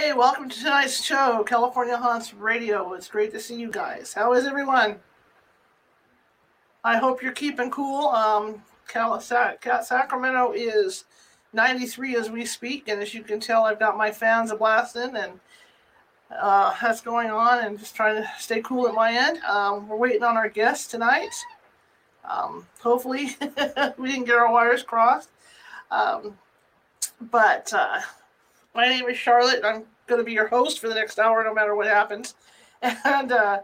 Hey, welcome to tonight's show, California Haunts Radio. It's great to see you guys. How is everyone? I hope you're keeping cool. Um, Cal- Sacramento is 93 as we speak, and as you can tell, I've got my fans a blasting, and uh, that's going on, and just trying to stay cool at my end. Um, we're waiting on our guest tonight. Um, hopefully, we didn't get our wires crossed. Um, but uh, my name is Charlotte. I'm going to be your host for the next hour, no matter what happens. And uh,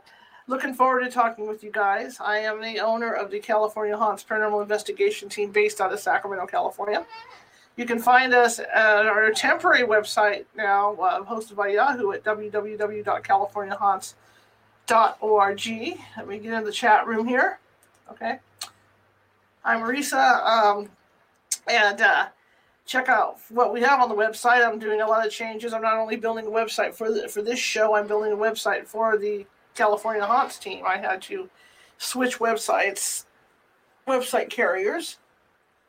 looking forward to talking with you guys. I am the owner of the California Haunts Paranormal Investigation Team based out of Sacramento, California. You can find us at our temporary website now, uh, hosted by Yahoo at www.californiahaunts.org. Let me get in the chat room here. Okay. I'm Marisa, um, and uh, check out what we have on the website. I'm doing a lot of changes. I'm not only building a website for the, for this show, I'm building a website for the California Haunts team. I had to switch websites, website carriers.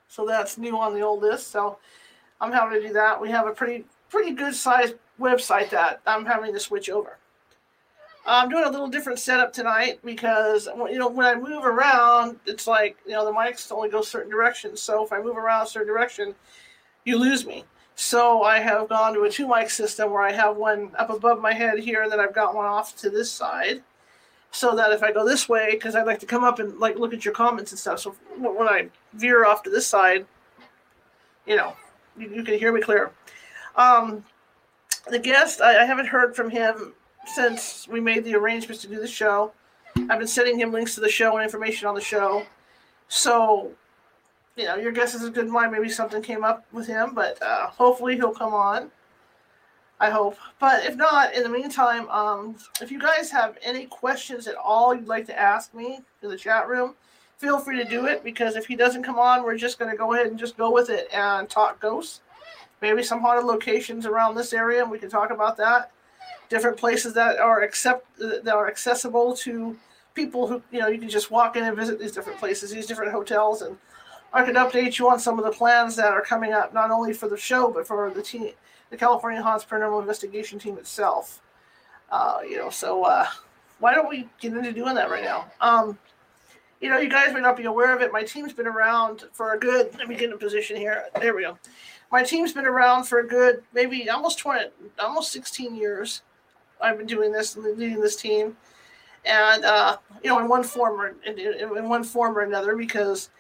So that's new on the old list. So I'm having to do that. We have a pretty pretty good sized website that I'm having to switch over. I'm doing a little different setup tonight because you know when I move around, it's like you know the mics only go certain directions. So if I move around a certain direction, you lose me. So I have gone to a two mic system where I have one up above my head here, and then I've got one off to this side, so that if I go this way, because I like to come up and like look at your comments and stuff. So when I veer off to this side, you know, you, you can hear me clear. Um, the guest, I, I haven't heard from him since we made the arrangements to do the show. I've been sending him links to the show and information on the show. So you know, your guess is as good as mine. Maybe something came up with him, but uh, hopefully he'll come on. I hope. But if not, in the meantime, um, if you guys have any questions at all you'd like to ask me in the chat room, feel free to do it because if he doesn't come on, we're just going to go ahead and just go with it and talk ghosts. Maybe some haunted locations around this area, and we can talk about that. Different places that are accept that are accessible to people who you know you can just walk in and visit these different places, these different hotels, and I can update you on some of the plans that are coming up, not only for the show but for the team, the California Haunts Paranormal Investigation Team itself. Uh, you know, so uh, why don't we get into doing that right now? Um, you know, you guys may not be aware of it. My team's been around for a good. Let me get in a position here. There we go. My team's been around for a good, maybe almost twenty, almost sixteen years. I've been doing this, leading this team, and uh, you know, in one form or in, in one form or another, because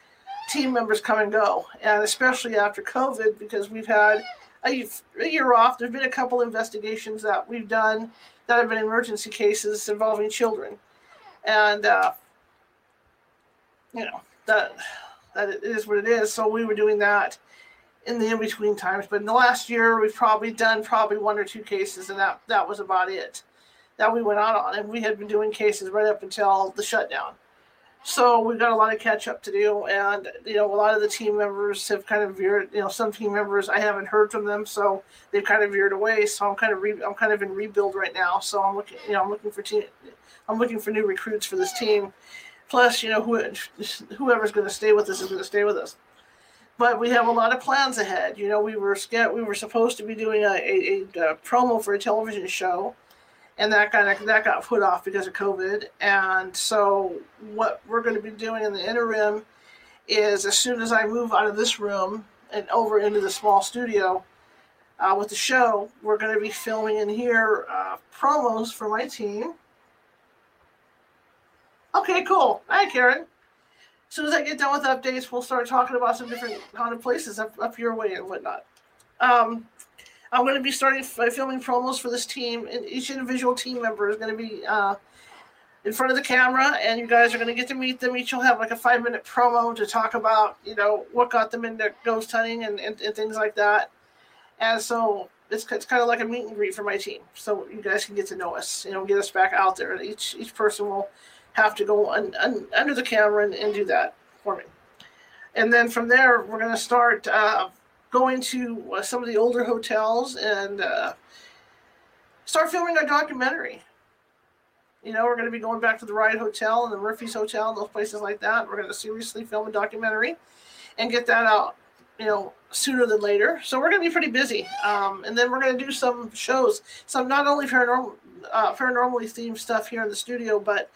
team members come and go, and especially after COVID, because we've had a, year off. There's been a couple investigations that we've done that have been emergency cases involving children, and uh, you know that that is what it is. So we were doing that in the in between times. But in the last year, we've probably done probably one or two cases, and that that was about it that we went out on. And we had been doing cases right up until the shutdown. So we've got a lot of catch up to do, and you know, a lot of the team members have kind of veered. You know, some team members I haven't heard from them, so they've kind of veered away. So I'm kind of re- I'm kind of in rebuild right now. So I'm looking, you know, I'm looking for team, I'm looking for new recruits for this team. Plus, you know, who, whoever's going to stay with us is going to stay with us. But we have a lot of plans ahead. You know, we were we were supposed to be doing a, a, a promo for a television show and that of that got put off because of COVID. And so what we're going to be doing in the interim is as soon as I move out of this room and over into the small studio uh, with the show, we're going to be filming in here uh, promos for my team. Okay, cool. Hi, Karen. As soon as I get done with updates, we'll start talking about some different haunted places up, up your way and whatnot. Um, I'm going to be starting f- filming promos for this team, and each individual team member is going to be uh, in front of the camera, and you guys are going to get to meet them. Each will have like a five minute promo to talk about, you know, what got them into ghost hunting and, and, and things like that. And so it's, it's kind of like a meet and greet for my team, so you guys can get to know us, you know, get us back out there. And each each person will have to go un, un, under the camera and, and, do that for me. And then from there, we're going to start uh, going to uh, some of the older hotels and uh, start filming our documentary. You know, we're going to be going back to the Ryde Hotel and the Murphy's Hotel and those places like that. We're going to seriously film a documentary and get that out, you know, sooner than later. So we're going to be pretty busy. Um, and then we're going to do some shows, some not only paranormal, uh, paranormally themed stuff here in the studio, but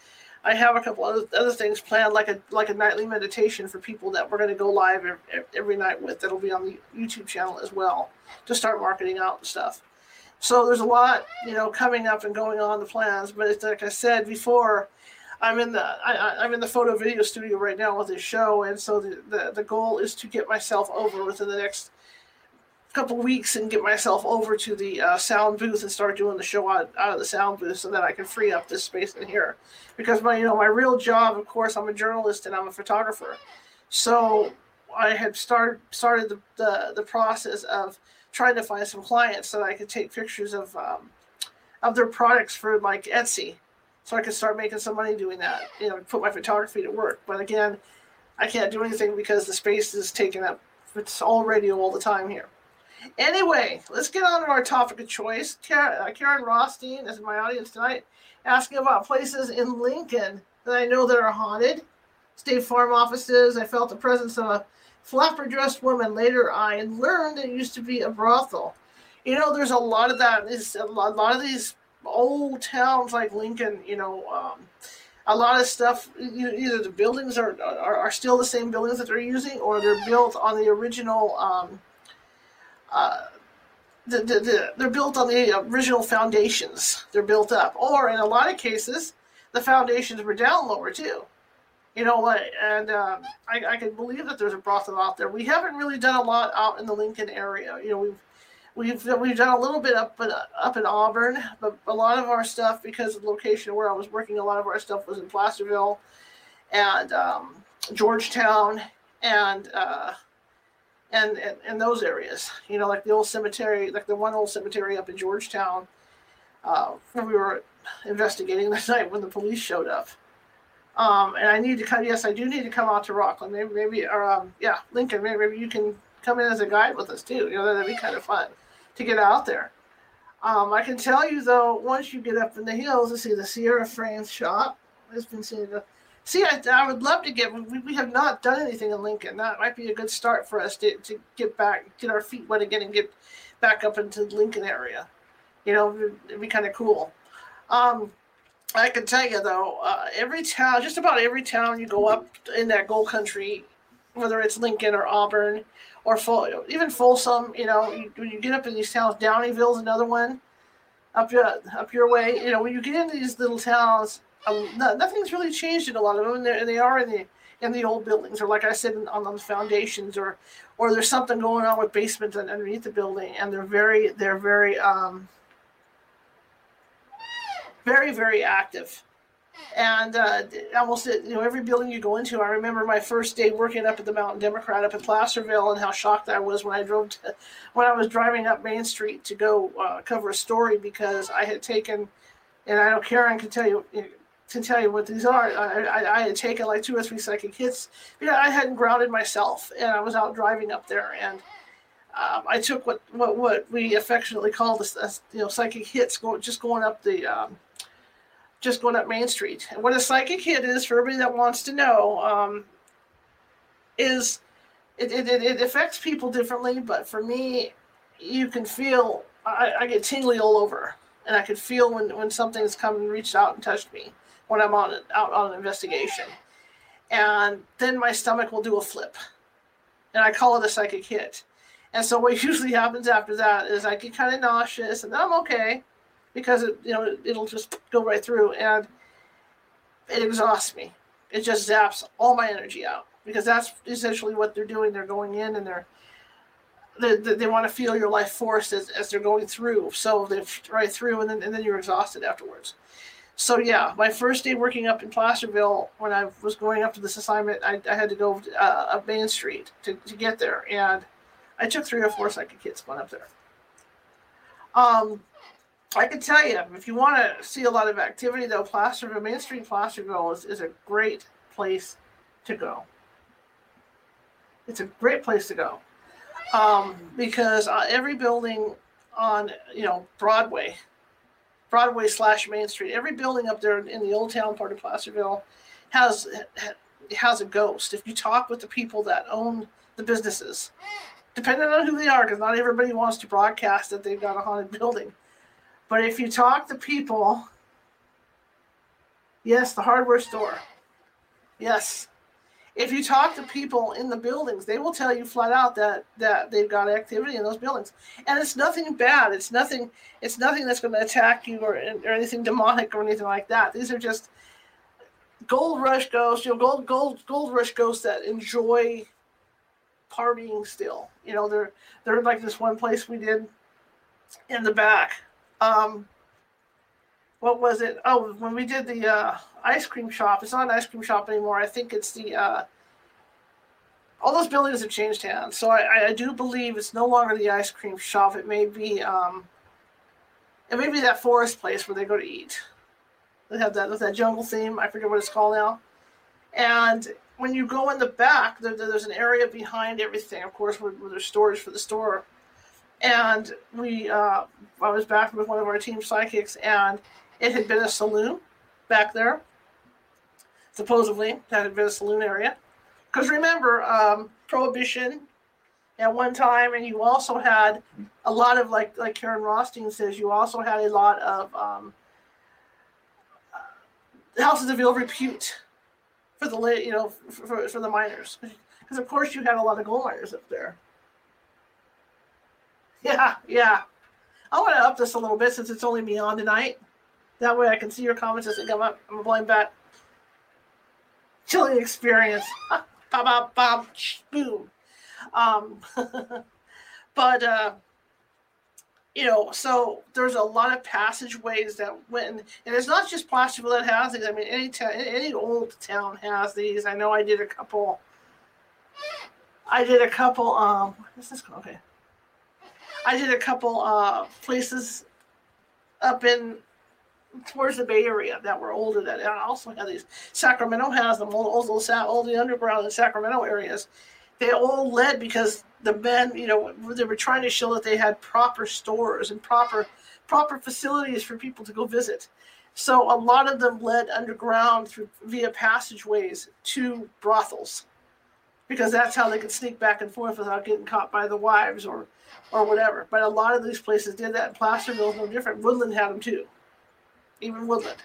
I have a couple other, other things planned, like a like a nightly meditation for people that we're going to go live every, every night with. That'll be on the YouTube channel as well to start marketing out and stuff. So there's a lot, you know, coming up and going on the plans. But it's like I said before, I'm in the I, am in the photo video studio right now with this show, and so the, the the goal is to get myself over within the next couple weeks and get myself over to the uh, sound booth and start doing the show out, out of the sound booth so that I can free up this space in here. Because my you know my real job, of course, I'm a journalist and I'm a photographer. So I had started started the, the, the process of trying to find some clients so that I could take pictures of um, of their products for like Etsy, so I could start making some money doing that. You know, put my photography to work. But again, I can't do anything because the space is taken up. It's all radio all the time here. Anyway, let's get on to our topic of choice. Uh, Karen Rothstein is my audience tonight, asking about places in Lincoln that I know that are haunted. State Farm offices. I felt the presence of a flapper dressed woman. Later, I learned it used to be a brothel. You know, there's a lot of that. There's a lot of these old towns like Lincoln, you know, um, a lot of stuff, either the buildings are, are, are, still the same buildings that they're using or they're built on the original. Um, uh, the, the, the, they're built on the original foundations. They're built up, or in a lot of cases, the foundations were down lower too. You know, what? and um, I, I can believe that there's a brothel out there. We haven't really done a lot out in the Lincoln area. You know, we've we've we've done a little bit up in, up in Auburn, but a lot of our stuff, because of the location where I was working, a lot of our stuff was in Placerville and um, Georgetown and uh, and, and those areas. You know, like the old cemetery, like the one old cemetery up in Georgetown, uh, where we were investigating that night when the police showed up. Um, and I need to come. Yes, I do need to come out to Rocklin. Maybe, maybe, or um, yeah, Lincoln. Maybe, maybe you can come in as a guide with us too. You know, that'd be kind of fun to get out there. Um, I can tell you though, once you get up in the hills, to see the Sierra Frames shop. It's been seen See, I, I would love to get. We, we have not done anything in Lincoln. That might be a good start for us to, to get back, get our feet wet again, and get back up into the Lincoln area. You know, it'd be kind of cool. Um, I can tell you though, uh, every town, just about every town you go up in that gold country, whether it's Lincoln or Auburn or even Folsom, you know, you, when you get up in these towns, Downieville's another one up your up your way. You know, when you get into these little towns, no, nothing's really changed in a lot of them, and they are in the in the old buildings, or like I said, on the foundations, or or there's something going on with basements underneath the building, and they're very they're very um, very very active. And uh, almost you know every building you go into, I remember my first day working up at the Mountain Democrat up in Placerville, and how shocked I was when I drove to, when I was driving up Main Street to go uh, cover a story because I had taken, and I don't care. I can tell you to tell you what these are. I, I, I, had taken like two or three psychic hits. Know, I hadn't grounded myself, and I was out driving up there, and um, I took what, what what we affectionately call this, uh, you know, psychic hits, going just going up the, um, just going up Main Street. And what a psychic hit is for everybody that wants to know, um, is it, it, it affects people differently, but for me, you can feel I, I get tingly all over and I could feel when, when something's come and reached out and touched me when I'm on out on an investigation. And then my stomach will do a flip. And I call it a psychic hit. And so what usually happens after that is I get kind of nauseous and I'm okay because it you know it'll just go right through and it exhausts me. It just zaps all my energy out because that's essentially what they're doing. They're going in and they're they, they, they want to feel your life force as, as they're going through. So they right through and then and then you're exhausted afterwards. So yeah, my first day working up in Placerville when I was going up to this assignment, I, I had to go uh, up Main Street to, to get there, and I took three or four psychic hits going up there. Um, I can tell you, if you want to see a lot of activity, though, Placerville, Main Street Placerville is, is a great place to go. It's a great place to go um, because uh, every building on, you know, Broadway, Broadway slash Main Street, every building up there in the old town part of Placerville has has a ghost. If you talk with the people that own the businesses, depending on who they are, because not everybody wants to broadcast that they've got a haunted building. But if you talk to people, yes, the hardware store, yes. If you talk to people in the buildings, they will tell you flat out that that they've got activity in those buildings, and it's nothing bad. It's nothing. It's nothing that's going to attack you or, or anything demonic or anything like that. These are just gold rush ghosts, you know, gold gold gold rush ghosts that enjoy partying still. You know, they're they're like this one place we did in the back um, what was it? Oh, when we did the uh, ice cream shop, it's not an ice cream shop anymore. I think it's the. Uh, all those buildings have changed hands, so I, I do believe it's no longer the ice cream shop. It may be, um, it may be that forest place where they go to eat. They have that with that jungle theme. I forget what it's called now. And when you go in the back, there, there's an area behind everything, of course, where, where there's storage for the store and we uh, I was back with one of our team psychics, and it had been a saloon back there. Supposedly, that had been a saloon area. Because remember, um, prohibition at one time, and you also had a lot of like like Karen Rothstein says, you also had a lot of um, houses of ill repute for the you know for, for the miners, because of course you had a lot of gold miners up there. Yeah, yeah. I want to up this a little bit since it's only me on tonight. That way I can see your comments as they come up. I'm a blind bat. Chilling experience. Bop, bop, bop, boom. Um, but, uh, you know, so there's a lot of passageways that went, and it's not just Placerville that has these. I mean, any ta- any old town has these. I know I did a couple. I did a couple. Um, what is this? Called? Okay, I did a couple uh, places up in towards the Bay Area that were older that and also had these Sacramento has them all, all, all the underground in Sacramento areas. They all led because the men, you know, they were trying to show that they had proper stores and proper proper facilities for people to go visit. So a lot of them led underground through via passageways to brothels because that's how they could sneak back and forth without getting caught by the wives or or whatever. But a lot of these places did that. Placerville is no different. Woodland had them too, even Woodland.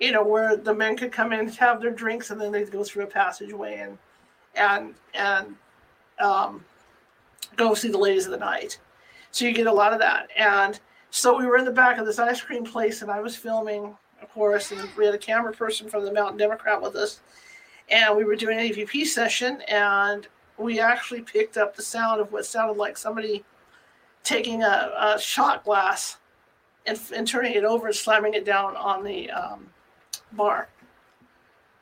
You know, where the men could come in, and have their drinks, and then they'd go through a passageway and and and um, go see the ladies of the night. So you get a lot of that. And so we were in the back of this ice cream place, and I was filming, of course, and we had a camera person from the Mountain Democrat with us, and we were doing an EVP session, and we actually picked up the sound of what sounded like somebody taking a, a shot glass and, and turning it over and slamming it down on the um, bar.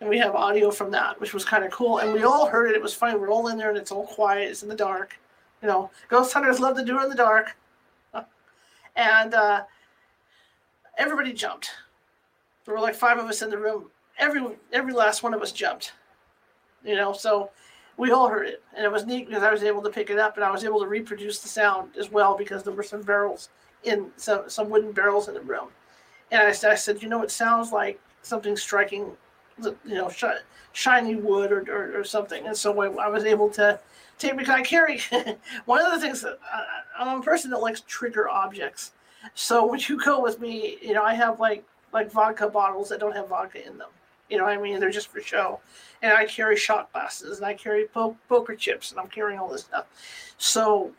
And we have audio from that, which was kind of cool. And we all heard it. It was funny. We're all in there and it's all quiet. It's in the dark. You know, ghost hunters love to do it in the dark. and uh, everybody jumped. There were like five of us in the room. Every every last one of us jumped. You know, so we all heard it, and it was neat because I was able to pick it up and I was able to reproduce the sound as well because there were some barrels in some some wooden barrels in the room, and I, I said, you know, it sounds like something striking, you know, sh- shiny wood or, or, or, something, and so I, I, was able to take because I carry one of the things that uh, I'm a person that likes trigger objects, so when you go with me, you know, I have like like vodka bottles that don't have vodka in them you know what I mean? They're just for show. And I carry shot glasses and I carry po- poker chips and I'm carrying all this stuff. So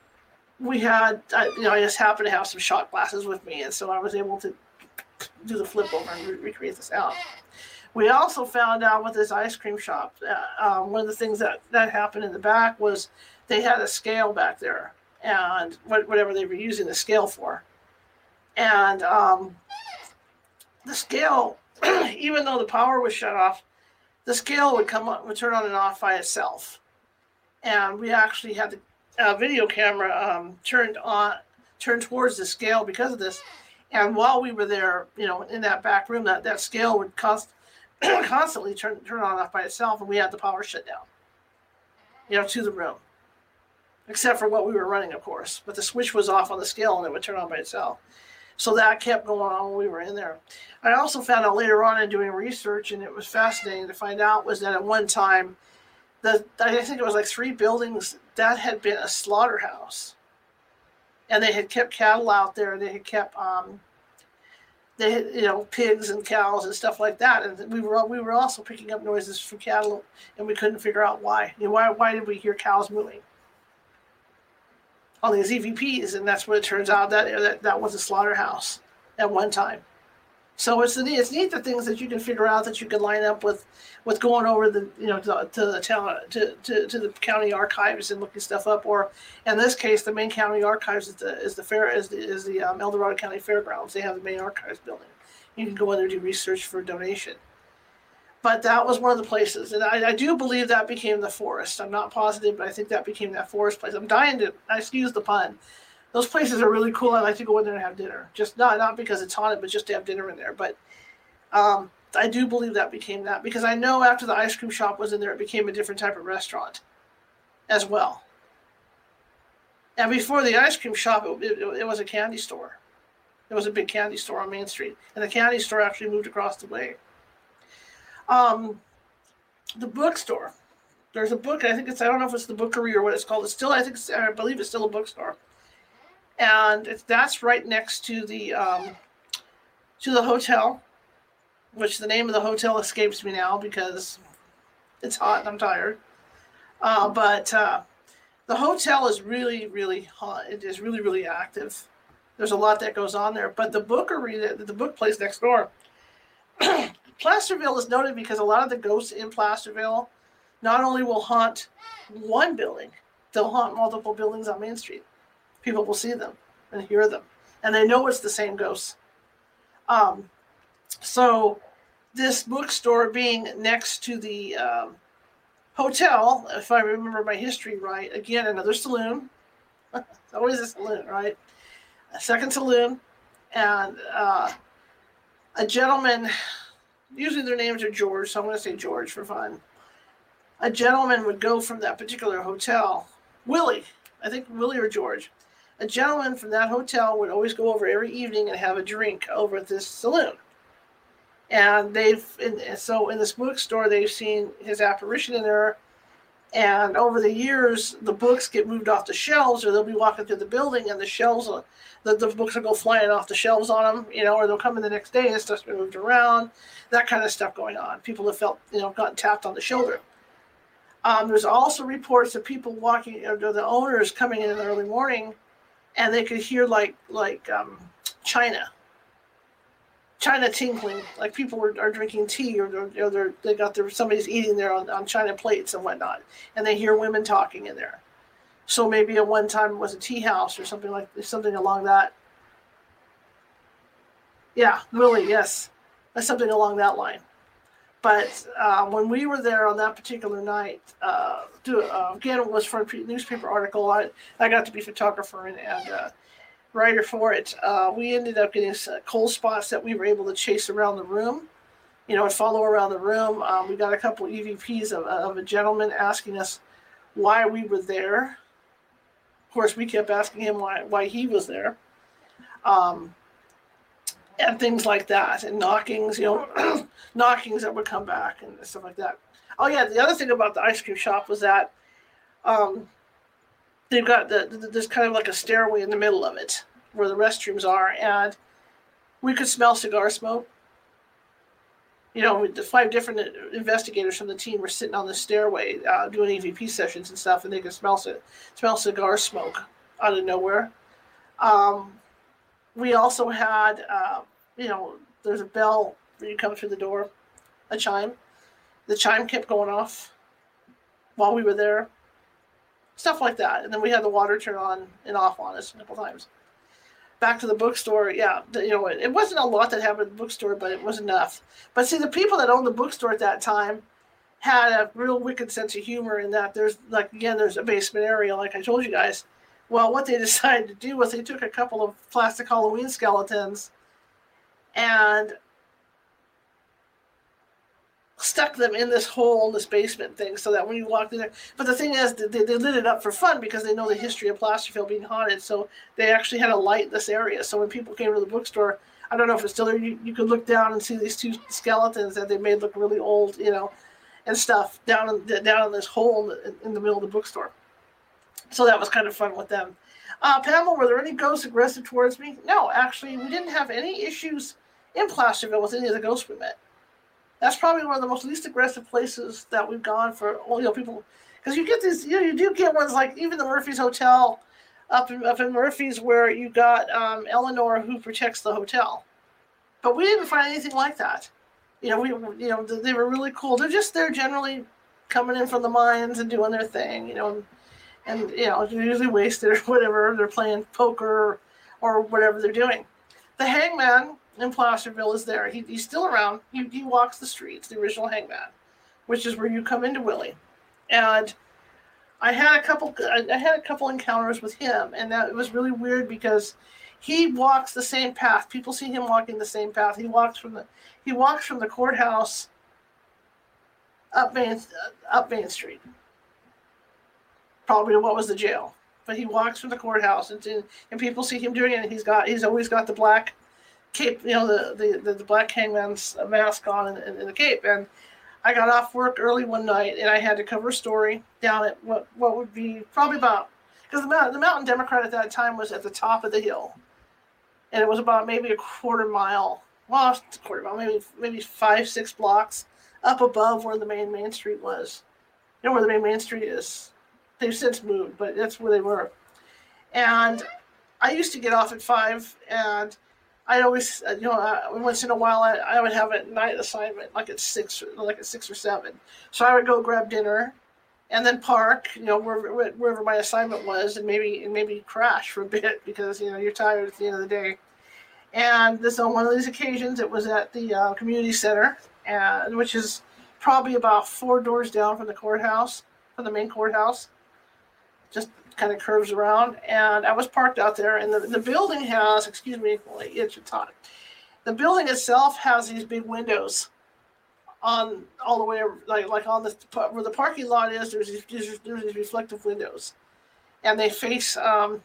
we had, I, you know, I just happened to have some shot glasses with me. And so I was able to do the flip over and re- recreate this out. We also found out with this ice cream shop, uh, um, one of the things that, that happened in the back was they had a scale back there and whatever they were using the scale for. And um, the scale, even though the power was shut off, the scale would come up, would turn on and off by itself. And we actually had the uh, video camera um, turned on, turned towards the scale because of this. And while we were there, you know, in that back room, that, that scale would const- constantly turn turn on and off by itself, and we had the power shut down, you know, to the room, except for what we were running, of course. But the switch was off on the scale, and it would turn on by itself. So that kept going on when we were in there. I also found out later on in doing research, and it was fascinating to find out, was that at one time, the I think it was like three buildings that had been a slaughterhouse, and they had kept cattle out there. They had kept um, they had, you know pigs and cows and stuff like that, and we were we were also picking up noises from cattle, and we couldn't figure out why. You know, why why did we hear cows mooing? on these EVPs, and that's what it turns out that that, that was a slaughterhouse at one time. So it's neat, it's neat the things that you can figure out that you can line up with with going over the you know to, to the town to, to, to the county archives and looking stuff up, or in this case, the main county archives is the is the fair is the, is the um, El Dorado County Fairgrounds. They have the main archives building. You can go in there and do research for donation but that was one of the places and I, I, do believe that became the forest i'm not positive but i think that became that forest place i'm dying to I excuse the pun those places are really cool i like to go in there and have dinner just not not because it's haunted but just to have dinner in there but um, i do believe that became that because i know after the ice cream shop was in there it became a different type of restaurant as well and before the ice cream shop it, it, it was a candy store it was a big candy store on main street and the candy store actually moved across the way um, the bookstore. There's a book. I think it's. I don't know if it's the Bookery or what it's called. It's still. I think. I believe it's still a bookstore. And that's right next to the um, to the hotel, which the name of the hotel escapes me now because it's hot and I'm tired. Uh, but uh, the hotel is really, really hot. It is really, really active. There's a lot that goes on there. But the bookery, the, the book place next door, Placerville is noted because a lot of the ghosts in Placerville not only will haunt one building, they'll haunt multiple buildings on Main Street. People will see them and hear them, and they know it's the same ghosts. Um, so, this bookstore being next to the um, hotel, if I remember my history right, again, another saloon. it's always a saloon, right? A second saloon, and uh, a gentleman usually their names are George, so I'm going to say George for fun. A gentleman would go from that particular hotel, Willie, I think Willie or George. A gentleman from that hotel would always go over every evening and have a drink over at this saloon. And they've, and so in this bookstore, they've seen his apparition in there. And over the years, the books get moved off the shelves, or they'll be walking through the building, and the shelves the, the books will go flying off the shelves on them, you know, or they'll come in the next day and stuff's been moved around, that kind of stuff going on. People have felt, you know, gotten tapped on the shoulder. Um, there's also reports of people walking, or the owners coming in in the early morning, and they could hear like like um, China, China tinkling, like people were, are drinking tea, or they're, they're, they got their somebody's eating there on, on China plates and whatnot, and they hear women talking in there. So maybe at one time it was a tea house or something like something along that. Yeah, really, yes, that's something along that line. But uh, when we were there on that particular night, uh, do, uh, again, it was for a newspaper article. I, I got to be photographer and, and uh, writer for it. Uh, we ended up getting cold spots that we were able to chase around the room, you know, and follow around the room. Um, we got a couple EVPs of, of a gentleman asking us why we were there. Of course, we kept asking him why why he was there, um, and things like that, and knockings, you know, knockings that would come back and stuff like that. Oh yeah, the other thing about the ice cream shop was that um, they've got the, the there's kind of like a stairway in the middle of it where the restrooms are, and we could smell cigar smoke you know, the five different investigators from the team were sitting on the stairway uh, doing EVP sessions and stuff, and they could smell smell cigar smoke out of nowhere. Um, we also had, uh, you know, there's a bell when you come through the door, a chime. The chime kept going off while we were there. Stuff like that. And then we had the water turn on and off on us a couple times. Back to the bookstore, yeah, you know, it, it wasn't a lot that happened at the bookstore, but it was enough. But see, the people that owned the bookstore at that time had a real wicked sense of humor in that there's like again there's a basement area like I told you guys. Well, what they decided to do was they took a couple of plastic Halloween skeletons and stuck them in this hole in this basement thing so that when you walked in there but the thing is they, they lit it up for fun because they know the history of placerville being haunted so they actually had a light in this area so when people came to the bookstore i don't know if it's still there you, you could look down and see these two skeletons that they made look really old you know and stuff down in down in this hole in, in the middle of the bookstore. So that was kind of fun with them. Uh, Pamela, were there any ghosts aggressive towards me? No, actually, we didn't have any issues in Placerville with any of the ghosts we met. That's probably one of the most least aggressive places that we've gone for all you know people, because you get these, you know, you do get ones like even the Murphy's Hotel up in, up in Murphy's where you got um, Eleanor who protects the hotel, but we didn't find anything like that you know, we, you know, they were really cool. They're just they're generally coming in from the mines and doing their thing, you know, and, and you know, usually wasted or whatever. They're playing poker or, or whatever they're doing. The hangman in Placerville is there. He, he's still around. He, he walks the streets, the original hangman, which is where you come into Willie. And I had a couple I had a couple encounters with him, and that it was really weird because he walks the same path. People see him walking the same path. He walks from the he walks from the courthouse up Main up Main Street, probably to what was the jail. But he walks from the courthouse, and and people see him doing it. And he's got he's always got the black cape, you know, the the, the, black hangman's mask on and, and, the cape. And I got off work early one night, and I had to cover a story down at what what would be probably about because the, the Mountain Democrat at that time was at the top of the hill, and it was about maybe a quarter mile well, a quarter mile, maybe maybe five, six blocks up above where the main main street was. You know where the main main street is. They've since moved, but that's where they were. And I used to get off at five, and I always, uh, you know, uh, once in a while I, I would have a night assignment like at six, like at six or seven. So I would go grab dinner, and then park, you know, wherever, wherever my assignment was, and maybe and maybe crash for a bit because you know you're tired at the end of the day. And this on one of these occasions, it was at the uh, community center, and which is probably about four doors down from the courthouse, from the main courthouse. Just kind of curves around, and I was parked out there. And the, the building has, excuse me, it's your time. The building itself has these big windows on all the way, like like on the where the parking lot is. There's these, there's, there's these reflective windows, and they face um,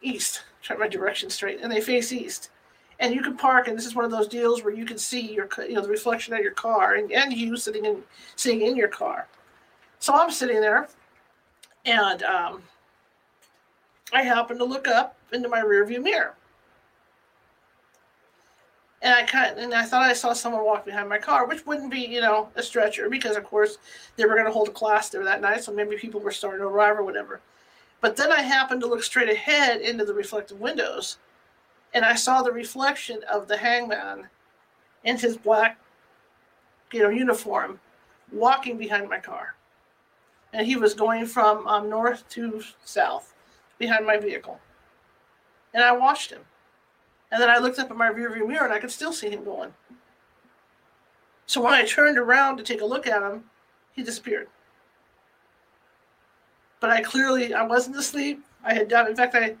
east try my direction straight, and they face east. And you can park, and this is one of those deals where you can see your, you know, the reflection of your car, and, and you sitting in, sitting in your car. So I'm sitting there, and um, I happened to look up into my rearview mirror, and I kind and I thought I saw someone walk behind my car, which wouldn't be, you know, a stretcher because, of course, they were going to hold a class there that night, so maybe people were starting to arrive or whatever. But then I happened to look straight ahead into the reflective windows, and I saw the reflection of the hangman in his black, you know, uniform, walking behind my car, and he was going from um, north to south behind my vehicle, and I watched him, and then I looked up at my rearview mirror, and I could still see him going. So when I turned around to take a look at him, he disappeared but I clearly I wasn't asleep. I had done. In fact, I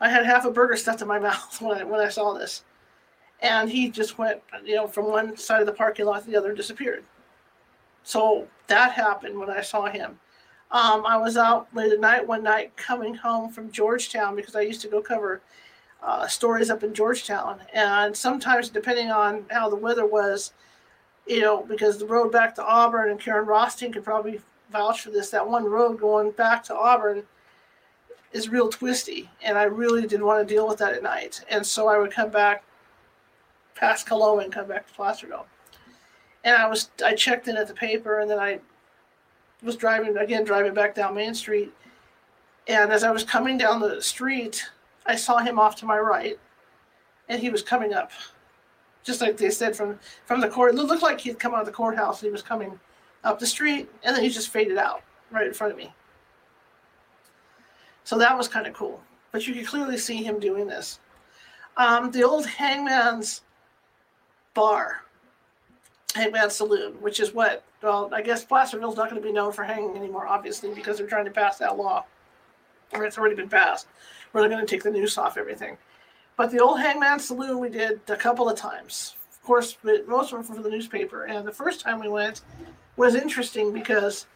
I had half a burger stuffed in my mouth when I when I saw this, and he just went you know from one side of the parking lot to the other and disappeared. So that happened when I saw him. Um, I was out late at night one night coming home from Georgetown because I used to go cover uh, stories up in Georgetown, and sometimes depending on how the weather was, you know, because the road back to Auburn and Karen Rothstein could probably vouch for this. That one road going back to Auburn is real twisty, and I really didn't want to deal with that at night. And so I would come back past Coloma and come back to Placerville. And I was I checked in at the paper, and then I was driving again, driving back down Main Street. And as I was coming down the street, I saw him off to my right, and he was coming up just like they said from from the court. It looked like he'd come out of the courthouse and he was coming up the street, and then he just faded out right in front of me. So that was kind of cool. But you could clearly see him doing this. Um, the old Hangman's Bar, Hangman Saloon, which is what, well, I guess Placerville's not going to be known for hanging anymore, obviously, because they're trying to pass that law. Or it's already been passed, where they're going to take the noose off everything. But the old Hangman Saloon we did a couple of times. Of course, most of them for the newspaper. And the first time we went was interesting because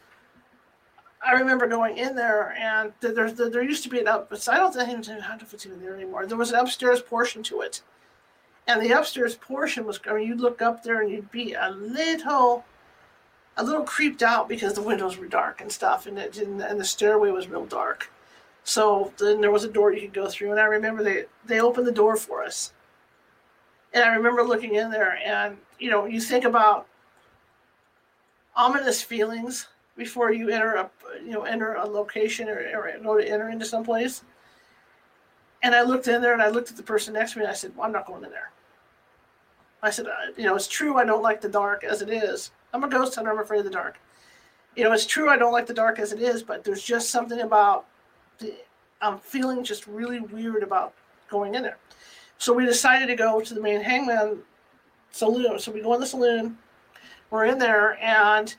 I remember going in there, and there, there, there used to be an up, I don't think it's even there anymore. There was an upstairs portion to it, and the upstairs portion was. I mean, you'd look up there and you'd be a little, a little creeped out because the windows were dark and stuff, and it and, and the stairway was real dark. So then there was a door you could go through, and I remember they they opened the door for us, and I remember looking in there, and you know, you think about ominous feelings before you enter a you know enter a location or, or go to enter into some place. And I looked in there and I looked at the person next to me and I said, well, I'm not going in there. I said, uh, you know, it's true I don't like the dark as it is. I'm a ghost hunter. I'm afraid of the dark. You know, it's true I don't like the dark as it is, but there's just something about the, I'm feeling just really weird about going in there. So we decided to go to the main hangman saloon. So we go in the saloon. We're in there and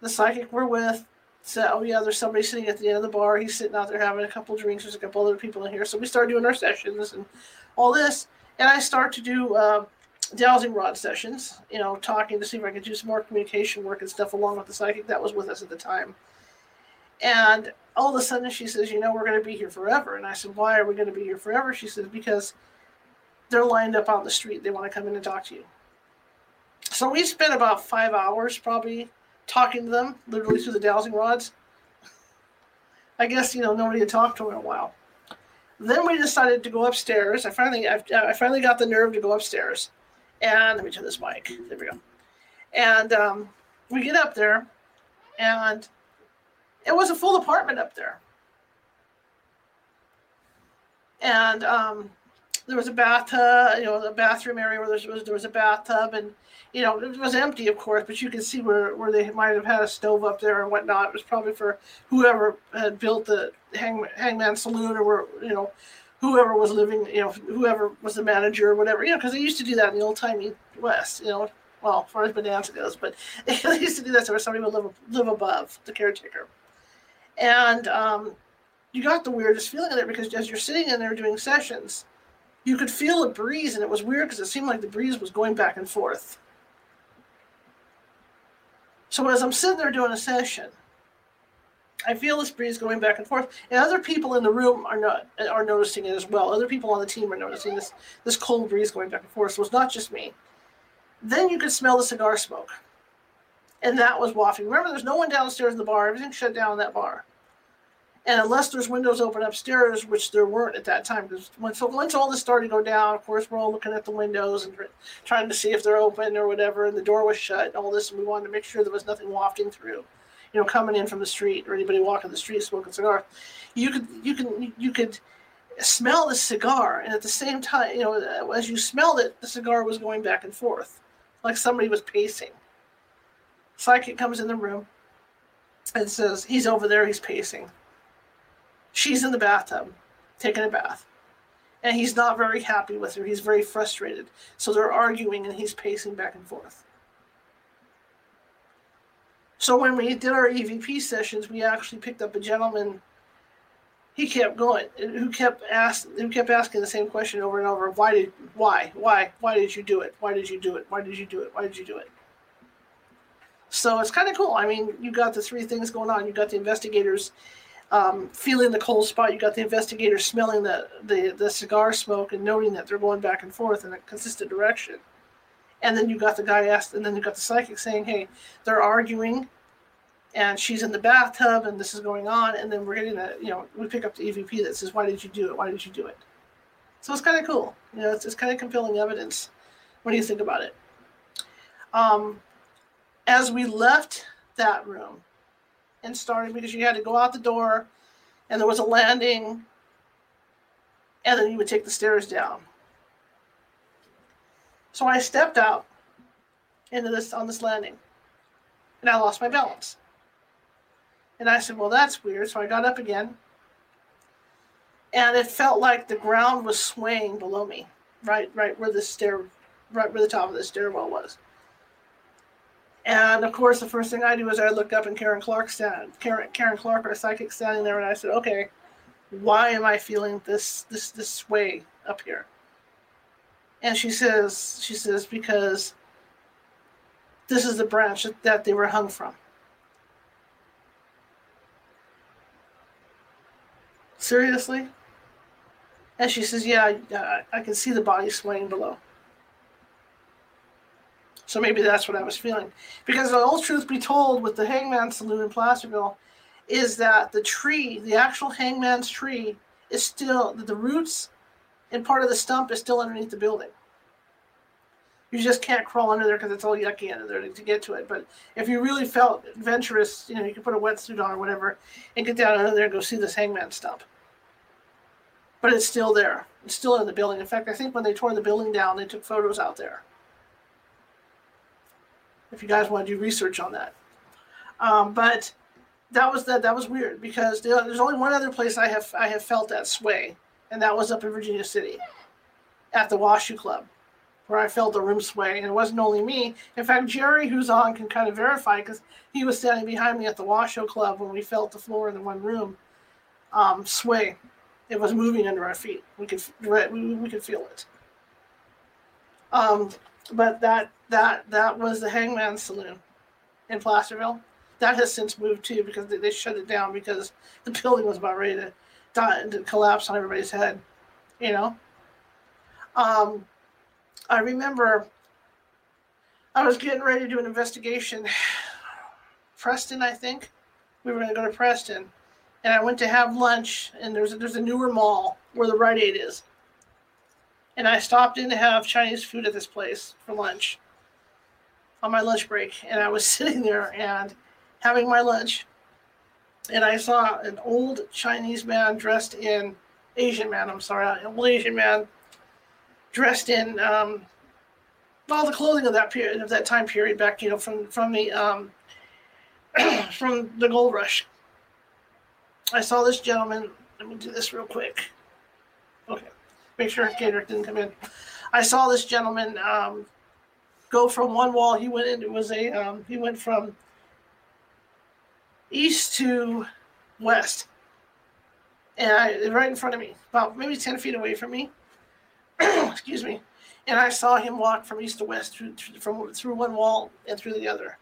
the psychic we're with said, "Oh yeah, there's somebody sitting at the end of the bar. He's sitting out there having a couple drinks. There's a couple other people in here." So we start doing our sessions and all this, and I start to do uh, dowsing rod sessions. You know, talking to see if I could do some more communication work and stuff along with the psychic that was with us at the time. And all of a sudden, she says, "You know, we're going to be here forever." And I said, "Why are we going to be here forever?" She says, "Because." They're lined up on the street. They want to come in and talk to you. So we spent about five hours probably talking to them literally through the dowsing rods. I guess you know nobody had talked to in a while. Then we decided to go upstairs. I finally, I, I finally got the nerve to go upstairs, and let me turn this mic. There we go. And um, we get up there, and it was a full apartment up there. And um, there was a bathtub, you know, the bathroom area where there was there was a bathtub, and you know, it was empty, of course, but you can see where, where they might have had a stove up there and whatnot. It was probably for whoever had built the hang, Hangman Saloon or where, you know, whoever was living, you know, whoever was the manager or whatever, you know, because they used to do that in the old timey West, you know, well, as far as Bonanza goes, but they used to do that so somebody would live, live above the caretaker. And um, you got the weirdest feeling in there because as you're sitting in there doing sessions, you could feel a breeze, and it was weird because it seemed like the breeze was going back and forth so as I'm sitting there doing a session, I feel this breeze going back and forth, and other people in the room are not are noticing it as well. Other people on the team are noticing this this cold breeze going back and forth. So it's not just me. Then you could smell the cigar smoke, and that was wafting. Remember, there's no one downstairs in the bar. Everything's shut down in that bar. And unless there's windows open upstairs, which there weren't at that time, because once, once all this started to go down, of course, we're all looking at the windows and trying to see if they're open or whatever, and the door was shut and all this, and we wanted to make sure there was nothing wafting through, you know, coming in from the street or anybody walking the street smoking cigar. You could, you can, you could smell the cigar, and at the same time, you know, as you smelled it, the cigar was going back and forth, like somebody was pacing. Psychic comes in the room and says, "He's over there. He's pacing." She's in the bathtub, taking a bath. And he's not very happy with her. He's very frustrated. So they're arguing and he's pacing back and forth. So when we did our EVP sessions, we actually picked up a gentleman. He kept going, who kept ask, who kept asking the same question over and over. Why did, why, why, why did you do it? Why did you do it? Why did you do it? Why did you do it? So it's kind of cool. I mean, you got the three things going on. You got the investigators um, feeling the cold spot. You got the investigators smelling the, the, the cigar smoke and noting that they're going back and forth in a consistent direction. And then you got the guy asked, and then you got the psychic saying, "Hey, they're arguing, and she's in the bathtub, and this is going on." And then we're getting a, you know, we pick up the EVP that says, "Why did you do it? Why did you do it?" So it's kind of cool. You know, it's, it's kind of compelling evidence when you think about it. Um, as we left that room, and started because you had to go out the door and there was a landing and then you would take the stairs down. So I stepped out into this on this landing, and I lost my balance. And I said, "Well, that's weird." So I got up again, and it felt like the ground was swaying below me, right, right where the stair, right where the top of the stairwell was. And of course, the first thing I do is I look up and Karen Clark stand, Karen, Karen Clark, our psychic, standing there, and I said, "Okay, why am I feeling this this this sway up here?" And she says, she says because this is the branch that they were hung from. Seriously? And she says, Yeah, I can see the body swaying below. So maybe that's what I was feeling. Because the old truth be told, with the Hangman Saloon in Placerville, is that the tree, the actual hangman's tree, is still, the roots and part of the stump is still underneath the building. You just can't crawl under there because it's all yucky under there to get to it. But if you really felt adventurous, you know, you could put a wetsuit on or whatever and get down under there and go see this hangman stump. But it's still there. It's still in the building. In fact, I think when they tore the building down, they took photos out there if you guys want to do research on that. Um, but that was that that was weird because there's only one other place I have I have felt that sway, and that was up in Virginia City, at the Washoe Club, where I felt the room sway, and it wasn't only me. In fact, Jerry, who's on, can kind of verify because he was standing behind me at the Washoe Club when we felt the floor in the one room um, sway. It was moving under our feet. We could we, we could feel it. Um, but that that that was the Hangman Saloon in Placerville. That has since moved too because they, they shut it down because the building was about ready to die to collapse on everybody's head. You know. Um, I remember I was getting ready to do an investigation. Preston, I think. We were going to go to Preston. And I went to have lunch, and there's a, there's a newer mall where the Rite Aid is. And I stopped in to have Chinese food at this place for lunch on my lunch break. And I was sitting there and having my lunch. And I saw an old Chinese man dressed in Asian man, I'm sorry, an old Asian man dressed in um, all the clothing of that period of that time period back, you know, from from the um, from the gold rush. I saw this gentleman. Let me do this real quick. Okay make sure Gator didn't come in. I saw this gentleman um, go from one wall. He went in. It was a um, he went from east to west, and I, right in front of me, about maybe ten feet away from me. Excuse me. And I saw him walk from east to west through, from through one wall and through the other.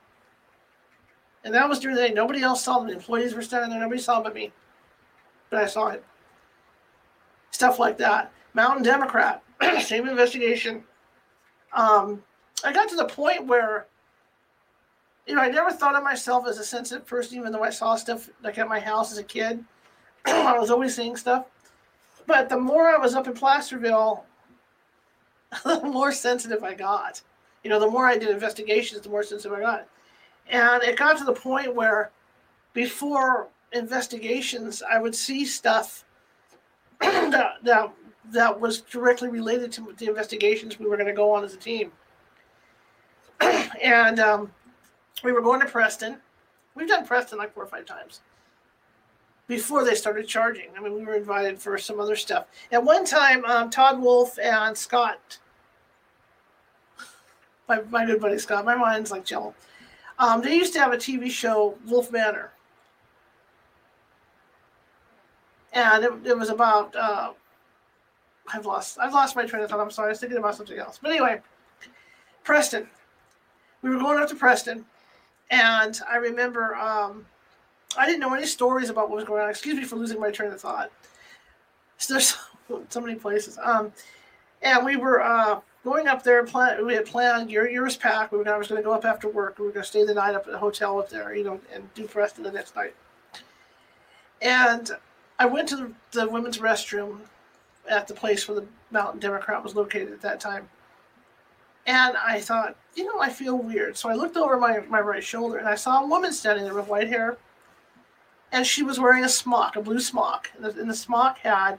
And that was during the day. Nobody else saw them. The employees were standing there. Nobody saw him but me. But I saw it. Stuff like that. Mountain Democrat, same investigation. Um, I got to the point where, you know, I never thought of myself as a sensitive person, even though I saw stuff like at my house as a kid. I was always seeing stuff. But the more I was up in Placerville, the more sensitive I got. You know, the more I did investigations, the more sensitive I got. And it got to the point where before investigations, I would see stuff that, that that was directly related to the investigations we were going to go on as a team. and um, we were going to Preston. We've done Preston like four or five times before they started charging. I mean, we were invited for some other stuff. At one time, um, Todd Wolf and Scott, my, my good buddy Scott, my mind's like jello. Um, they used to have a TV show, Wolf Manor. And it, it was about uh, I've lost I've lost my train of thought. I'm sorry. I was thinking about something else. But anyway, Preston. We were going up to Preston, and I remember um, I didn't know any stories about what was going on. Excuse me for losing my train of thought. So there's so, so many places. Um, and we were uh, going up there. Plan, we had planned. Your year was packed. We were, going to go up after work. We were going to stay the night up at the hotel up there, you know, and do the rest of the next night. And I went to the, the women's restroom at the place where the Mountain Democrat was located at that time. And I thought, you know, I feel weird. So I looked over my, my right shoulder and I saw a woman standing there with white hair. And she was wearing a smock, a blue smock. And the, and the smock had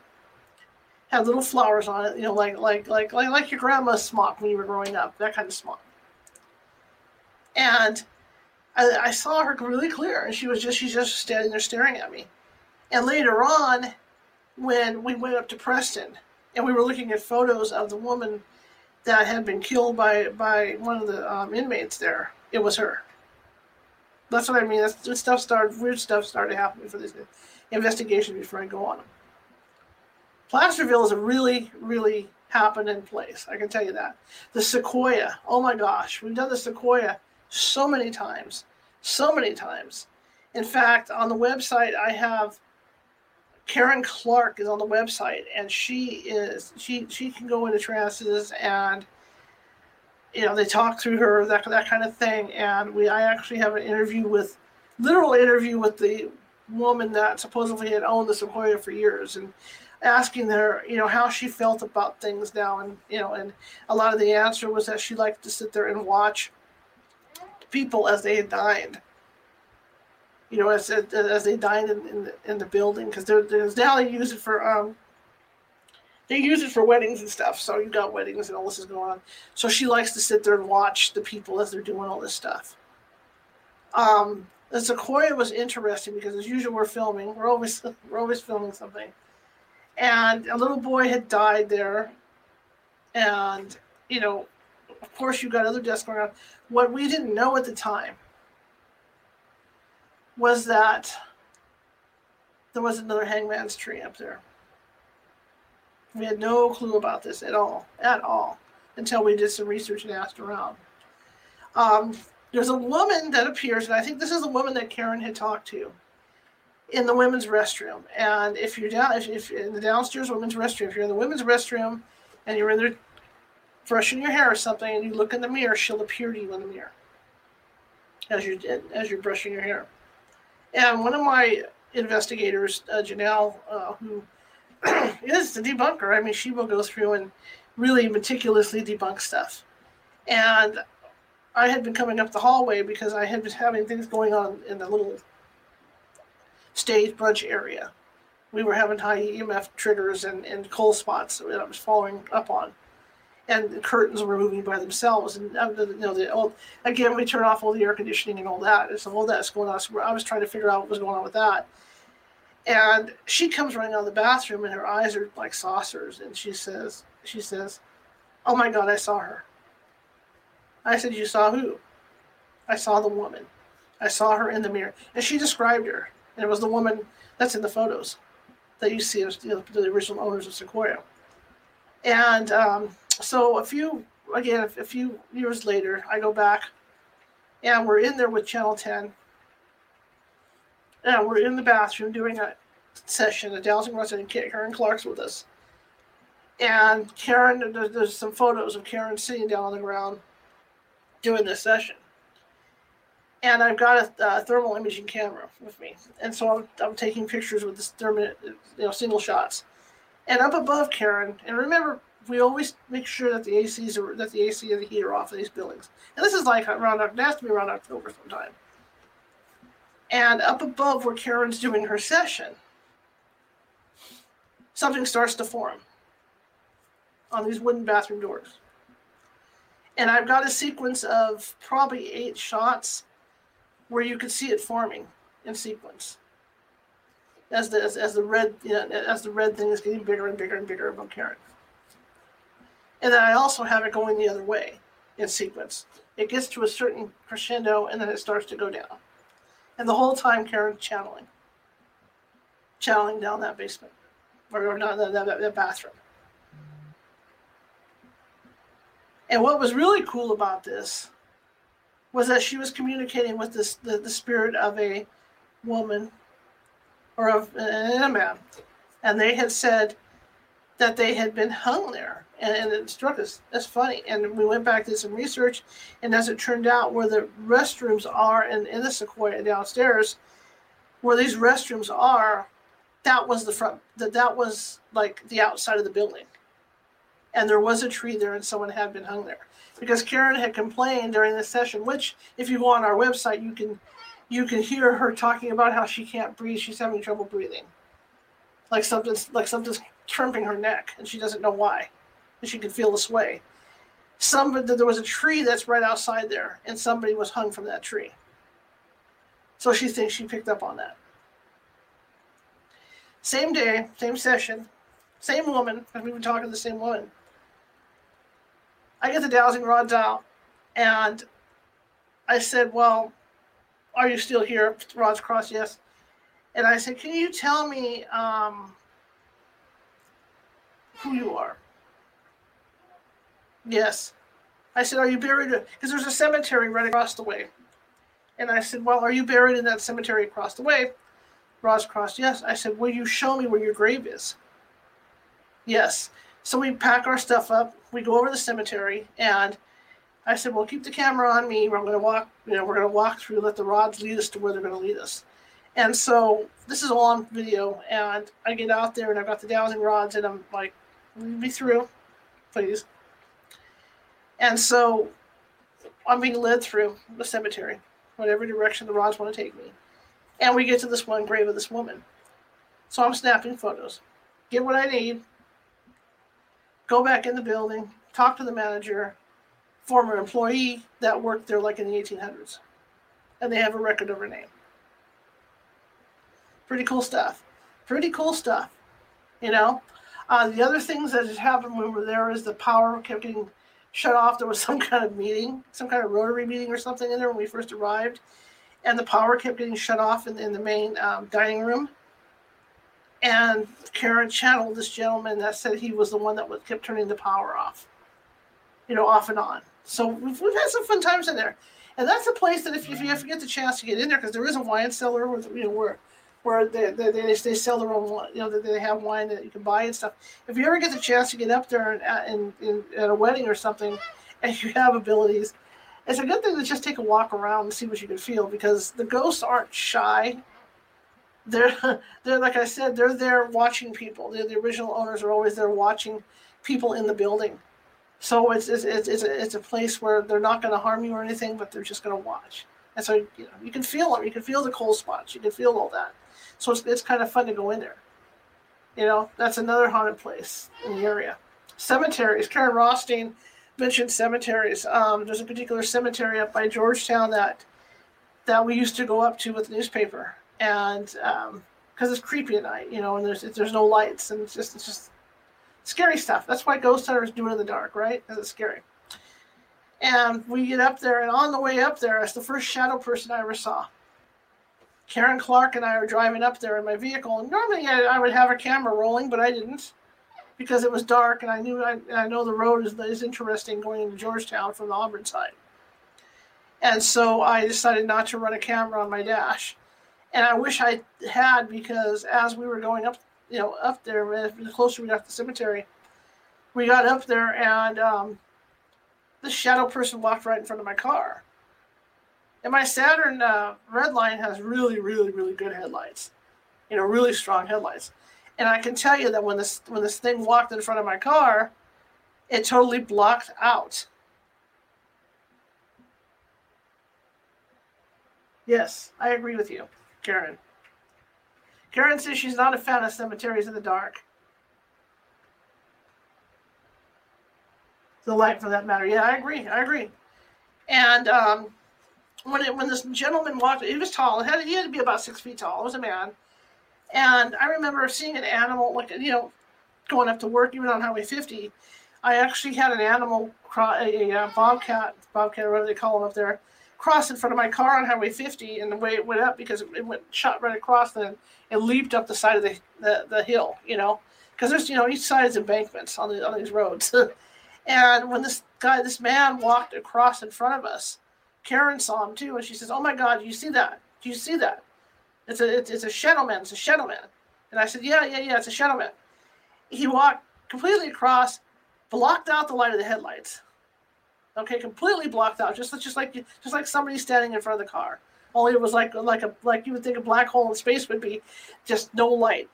had little flowers on it, you know, like like like like like your grandma's smock when you were growing up, that kind of smock. And I, I saw her really clear, and she was just she's just standing there staring at me. And later on, when we went up to Preston, and we were looking at photos of the woman that had been killed by by one of the um, inmates there, it was her. That's what I mean. That's, stuff started. Weird stuff started happening for this investigation before I go on them. Placerville is a really, really happening place. I can tell you that. The Sequoia. Oh my gosh, we've done the Sequoia so many times, so many times. In fact, on the website, I have Karen Clark is on the website, and she is she she can go into trances and you know they talk through her that that kind of thing. And we I actually have an interview with literal interview with the woman that supposedly had owned the Sequoia for years and asking her, you know, how she felt about things now, and you know, and a lot of the answer was that she liked to sit there and watch people as they dined. You know, as as they dined in, in the in the building, because there's now they use it for um. They use it for weddings and stuff. So you got weddings and all this is going on. So she likes to sit there and watch the people as they're doing all this stuff. Um, the Sequoia was interesting because as usual we're filming. We're always we're always filming something and a little boy had died there. And you know of course you got other deaths going on. What we didn't know at the time was that there was another hangman's tree up there. We had no clue about this at all at all until we did some research and asked around. Um, there's a woman that appears and i think this is a woman that karen had talked to in the women's restroom. And if you're down, if, if in the downstairs women's restroom, if you're in the women's restroom and you're in there brushing your hair or something, and you look in the mirror, she'll appear to you in the mirror as you as you're brushing your hair. And one of my investigators, uh, Janelle, uh, who is the debunker. I mean, she will go through and really meticulously debunk stuff. And I had been coming up the hallway because I had been having things going on in the little stage brunch area. We were having high EMF triggers and, and cold spots that I was following up on. And the curtains were moving by themselves. And uh, you know, the, well, again, we turned off all the air conditioning and all that. And so all that's going on. So I was trying to figure out what was going on with that. And she comes running out of the bathroom, and her eyes are like saucers. And she says, "She says, oh my God, I saw her." I said, "You saw who?" I saw the woman. I saw her in the mirror, and she described her. And it was the woman that's in the photos that you see as you know, the original owners of Sequoia. And um, so a few, again, a few years later, I go back and we're in there with Channel 10. And we're in the bathroom doing a session, a dowsing lesson, and Karen Clark's with us. And Karen, there's some photos of Karen sitting down on the ground doing this session and I've got a, thermal imaging camera with me, and so I'm, I'm taking pictures with this thermal, you know, single shots. And up above Karen, and remember, we always make sure that the ACs are that the AC and the heat are off of these buildings. And this is like around it has to be around October sometime. And up above where Karen's doing her session, something starts to form on these wooden bathroom doors. And I've got a sequence of probably eight shots where you could see it forming in sequence as the as, as the red you know, as the red thing is getting bigger and bigger and bigger above Karen. And then I also have it going the other way in sequence. It gets to a certain crescendo and then it starts to go down. And the whole time Karen's channeling. Channeling down that basement. Or not that, that, that bathroom. And what was really cool about this was that she was communicating with this the, the spirit of a woman or of uh, a man. And they had said that they had been hung there. And, and it struck us as funny. And we went back did some research and as it turned out where the restrooms are in, in the sequoia downstairs where these restrooms are that was the front that that was like the outside of the building. And there was a tree there and someone had been hung there because Karen had complained during the session, which if you go on our website, you can you can hear her talking about how she can't breathe. She's having trouble breathing. like something's like something's crimping her neck, and she doesn't know why, and she can feel the sway. Somebody there was a tree that's right outside there, and somebody was hung from that tree. So she thinks she picked up on that. Same day, same session, same woman, because we've been talking to the same woman. I get the dowsing rods out, and I said, Well, are you still here? Rods crossed, yes. And I said, Can you tell me um, who you are? Yes. I said, Are you buried? Because there's a cemetery right across the way. And I said, Well, are you buried in that cemetery across the way? Rods crossed, yes. I said, Will you show me where your grave is? Yes. So we pack our stuff up, we go over to the cemetery, and I said, Well, keep the camera on me. We're gonna walk, you know, we're gonna walk through, let the rods lead us to where they're gonna lead us. And so this is all on video, and I get out there and I've got the dowsing rods, and I'm like, be through, please. And so I'm being led through the cemetery, whatever direction the rods want to take me. And we get to this one grave of this woman. So I'm snapping photos, get what I need, go back in the building, talk to the manager, former employee that worked there like in the 1800s. And they have a record of her name. Pretty cool stuff. Pretty cool stuff. You know? Uh, the other things that had happened when we were there is the power kept getting shut off. There was some kind of meeting, some kind of rotary meeting or something in there when we first arrived. And the power kept getting shut off in, in the main um, dining room. And Karen channeled this gentleman that said he was the one that kept turning the power off, you know, off and on. So we've, we've had some fun times in there. And that's a place that if, if you ever get the chance to get in there, because there is a wine cellar where, you know, where where they, they, they, they sell their own wine, you know, they have wine that you can buy and stuff. If you ever get the chance to get up there and, uh, and, and at a wedding or something and you have abilities, it's a good thing to just take a walk around and see what you can feel because the ghosts aren't shy. They're, they're like I said, they're there watching people. They're, the original owners are always there watching people in the building. So it's, it's, it's, it's, a, it's a place where they're not going to harm you or anything, but they're just going to watch. And so you know you can feel them. You can feel the cold spots. You can feel all that. So it's, it's kind of fun to go in there. You know, that's another haunted place in the area. Cemeteries. Karen Rothstein mentioned cemeteries. Um, there's a particular cemetery up by Georgetown that that we used to go up to with the newspaper, and because um, it's creepy at night, you know, and there's there's no lights, and it's just it's just scary stuff. That's why ghost hunters do it in the dark, right? Because it's scary. And we get up there, and on the way up there, it's the first shadow person I ever saw. Karen Clark and I are driving up there in my vehicle. And normally I, I would have a camera rolling, but I didn't because it was dark and I knew I, I know the road is, is interesting going into Georgetown from the Auburn side. And so I decided not to run a camera on my dash. And I wish I had because as we were going up, you know, up there, the closer we got to the cemetery, we got up there and um, the shadow person walked right in front of my car. And my Saturn uh, Redline has really, really, really good headlights. You know, really strong headlights. And I can tell you that when this when this thing walked in front of my car, it totally blocked out. Yes, I agree with you, Karen. Karen says she's not a fan of cemeteries in the dark. The light, for that matter. Yeah, I agree. I agree. And um, when it, when this gentleman walked, he was tall. He had, he had to be about six feet tall. He was a man, and I remember seeing an animal like you know, going up to work even on Highway 50. I actually had an animal, a, a bobcat, bobcat, whatever they call them up there, cross in front of my car on Highway 50, and the way it went up because it went shot right across, and it leaped up the side of the the, the hill, you know, because there's you know each side is embankments on the on these roads, and when this guy, this man walked across in front of us Karen saw him too, and she says, "Oh my God, do you see that? Do you see that? It's a it's, it's a shadow man. It's a shadow man." And I said, "Yeah, yeah, yeah. It's a shadow man." He walked completely across, blocked out the light of the headlights. Okay, completely blocked out, just just like just like somebody standing in front of the car. Only it was like like a like you would think a black hole in space would be, just no light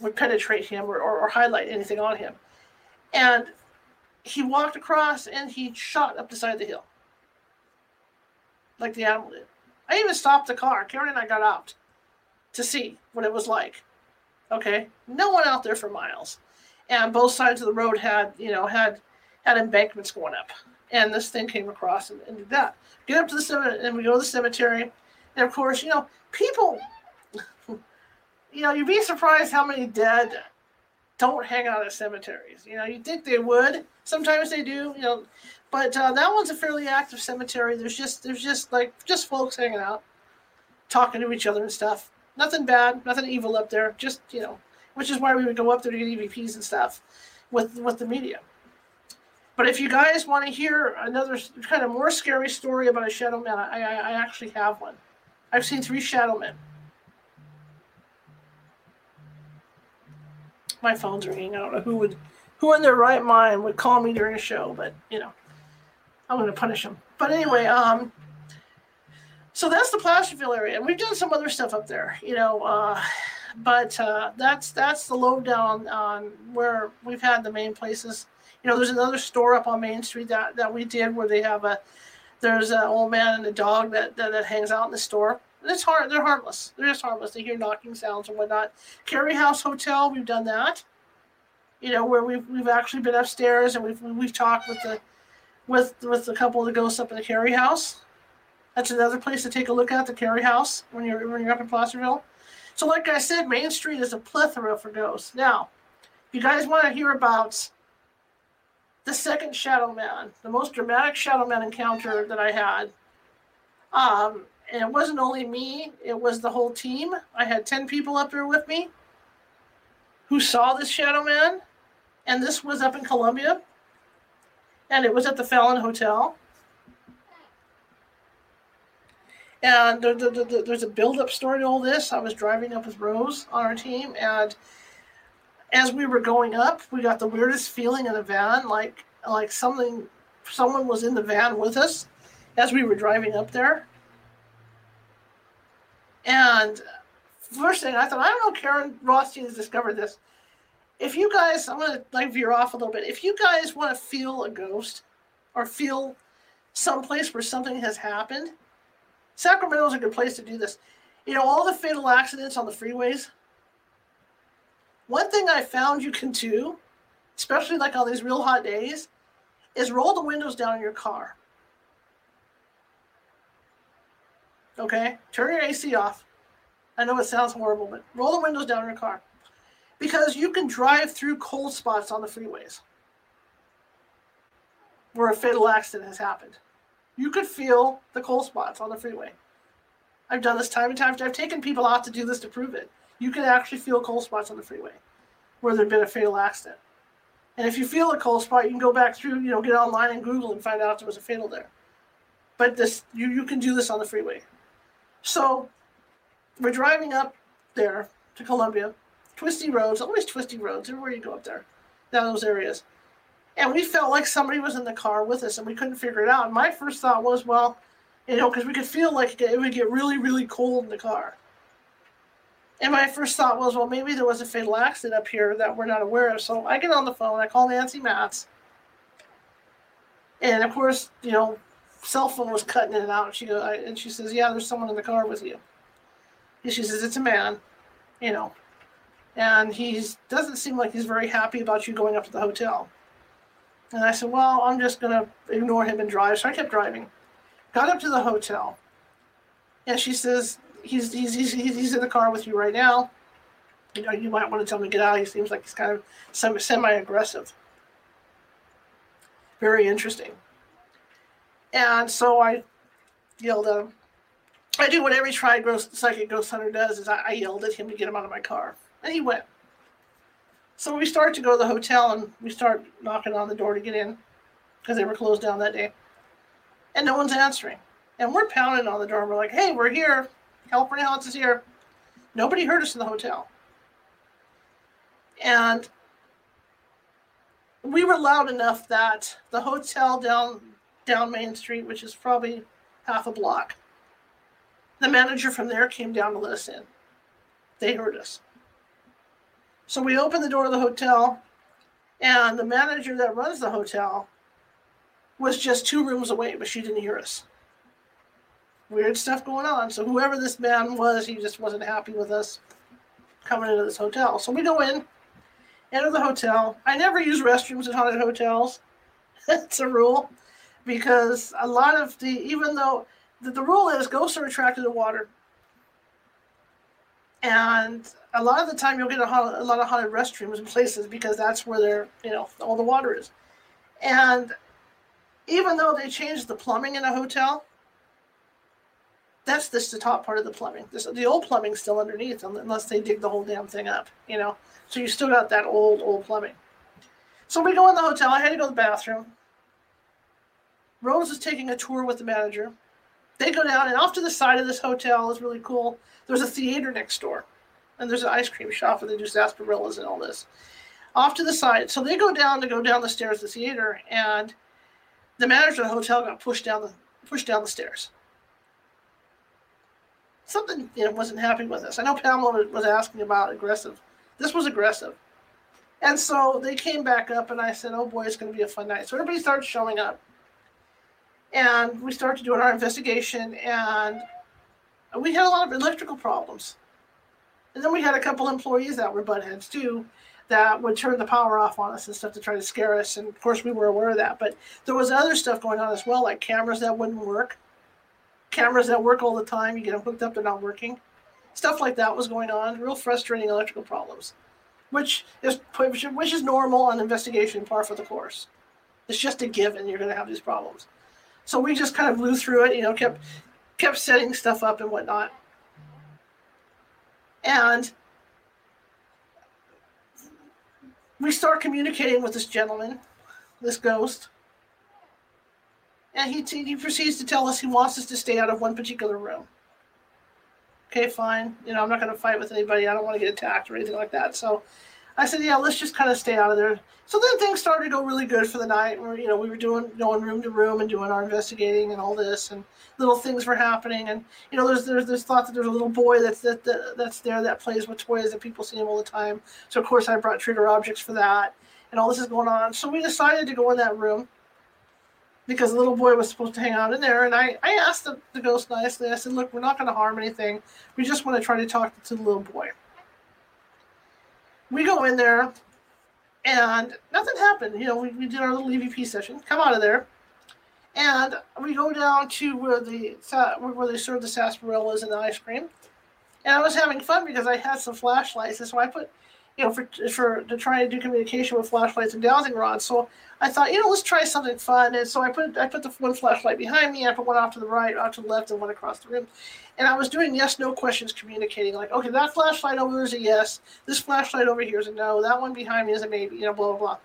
would penetrate him or, or, or highlight anything on him. And he walked across and he shot up the side of the hill like the animal did. I even stopped the car. Karen and I got out to see what it was like. Okay, no one out there for miles, and both sides of the road had you know had had embankments going up, and this thing came across and, and did that. Get up to the cemetery, and we go to the cemetery, and of course, you know, people, you know, you'd be surprised how many dead don't hang out at cemeteries. You know, you'd think they would. Sometimes they do. You know, but uh, that one's a fairly active cemetery. There's just there's just like just folks hanging out, talking to each other and stuff. Nothing bad, nothing evil up there. Just you know, which is why we would go up there to get EVPs and stuff with with the media. But if you guys want to hear another kind of more scary story about a shadow man, I, I, I actually have one. I've seen three shadow men. My phone's ringing. I don't know who would, who in their right mind would call me during a show, but you know, I'm going to punish them. But anyway, um, so that's the Placerville area, and we've done some other stuff up there, you know. Uh, but uh, that's that's the lowdown on where we've had the main places. You know, there's another store up on Main Street that, that we did where they have a there's an old man and a dog that, that, that hangs out in the store. It's hard. They're harmless. They're just harmless. They hear knocking sounds and whatnot. Cary House Hotel, we've done that. You know, where we've we've actually been upstairs and we've we've talked with the with with a couple of the ghosts up in the Cary House. That's another place to take a look at the Cary House when you're when you're up in Placerville. So, like I said, Main Street is a plethora for ghosts. Now, if you guys want to hear about the second Shadow Man, the most dramatic Shadow Man encounter that I had. Um, and it wasn't only me, it was the whole team. I had 10 people up there with me who saw this Shadow Man. And this was up in Columbia. And it was at the Fallon Hotel. And there, there, there, there's a build up story to all this. I was driving up with Rose on our team, and as we were going up, we got the weirdest feeling in the van, like like something, someone was in the van with us as we were driving up there. And first thing I thought, I don't know, Karen Rothstein has discovered this. If you guys, I'm gonna like veer off a little bit. If you guys want to feel a ghost or feel someplace where something has happened, Sacramento is a good place to do this. You know, all the fatal accidents on the freeways one thing I found you can do, especially like on these real hot days, is roll the windows down in your car. Okay? Turn your AC off. I know it sounds horrible, but roll the windows down in your car. Because you can drive through cold spots on the freeways where a fatal accident has happened. You could feel the cold spots on the freeway. I've done this time and time. I've taken people out to do this to prove it you can actually feel cold spots on the freeway where there's been a fatal accident. And if you feel a cold spot, you can go back through, you know, get online and Google and find out if there was a fatal there. But this, you, you can do this on the freeway. So we're driving up there to Columbia, twisty roads, always twisty roads everywhere you go up there, down those areas. And we felt like somebody was in the car with us and we couldn't figure it out. And my first thought was, well, you know, because we could feel like it would get really, really cold in the car. And my first thought was, well, maybe there was a fatal accident up here that we're not aware of. So I get on the phone, I call Nancy Matz. And of course, you know, cell phone was cutting in and out. And she goes, and she says, yeah, there's someone in the car with you. And she says, it's a man, you know, and he doesn't seem like he's very happy about you going up to the hotel. And I said, well, I'm just going to ignore him and drive. So I kept driving. Got up to the hotel. And she says, he's, he's he's he's in the car with you right now. You know, you might want to tell him to get out. He seems like he's kind of semi-aggressive. Very interesting. And so I yelled at him. I do what every tried ghost, psychic ghost hunter does is I, I yelled at him to get him out of my car. And he went. So we start to go to the hotel and we start knocking on the door to get in because they were closed down that day. And no one's answering. And we're pounding on the door. And we're like, hey, we're here. California Haunts is here. Nobody heard us in the hotel. And we were loud enough that the hotel down down Main Street, which is probably half a block, the manager from there came down to let us in. They heard us. So we opened the door of the hotel, and the manager that runs the hotel was just two rooms away, but she didn't hear us weird stuff going on. So whoever this man was, he just wasn't happy with us. coming into this hotel. So we go in, enter the hotel. I never use restrooms in haunted hotels. it's a rule because a lot of the, even though the, the rule is ghosts are attracted to water. And a lot of the time you'll get a, a lot of haunted restrooms in places because that's where they're, you know, all the water is. And even though they changed the plumbing in a hotel, that's just the top part of the plumbing. This, the old plumbing's still underneath, unless they dig the whole damn thing up, you know. So you still got that old, old plumbing. So we go in the hotel. I had to go to the bathroom. Rose is taking a tour with the manager. They go down, and off to the side of this hotel is really cool. There's a theater next door, and there's an ice cream shop where they do sarsaparillas and all this. Off to the side, so they go down to go down the stairs to the theater, and the manager of the hotel got pushed down the pushed down the stairs something you know wasn't happy with us. I know Pamela was asking about aggressive. This was aggressive. And so they came back up, and I said, "Oh boy, it's going to be a fun night." So everybody starts showing up, and we started doing our investigation, and we had a lot of electrical problems. And then we had a couple employees that were buttheads too, that would turn the power off on us and stuff to try to scare us. And of course, we were aware of that. But there was other stuff going on as well, like cameras that wouldn't work cameras that work all the time. You get them hooked up, they're not working. Stuff like that was going on. Real frustrating electrical problems, which is which is normal on investigation, par for the course. It's just a given you're going to have these problems. So we just kind of blew through it. You know, kept kept setting stuff up and whatnot. And we start communicating with this gentleman, this ghost and he, he proceeds to tell us he wants us to stay out of one particular room. Okay, fine. You know, I'm not going to fight with anybody. I don't want to get attacked or anything like that. So I said, yeah, let's just kind of stay out of there. So then things started to go really good for the night. Where you know we were doing going room to room and doing our investigating and all this, and little things were happening. And you know, there's there's this thought that there's a little boy that's that, that that's there that plays with toys that people see him all the time. So of course I brought trigger objects for that, and all this is going on. So we decided to go in that room because the little boy was supposed to hang out in there. And I, I asked the, the ghost nicely, I said, Look, we're not going to harm anything. We just want to try to talk to the little boy. We go in there and nothing happened. You know, we, we did our little EVP session, come out of there. And we go down to where the where they serve the sarsaparillas and the ice cream. And I was having fun because I had some flashlights, and so I put you know, for for to try to do communication with flashlights and dowsing rods. So I thought, you know, let's try something fun. And so I put I put the one flashlight behind me, I put one off to the right, off to the left, and one across the room. And I was doing yes no questions communicating, like, okay, that flashlight over there is a yes, this flashlight over here is a no, that one behind me is a maybe, you know, blah blah blah.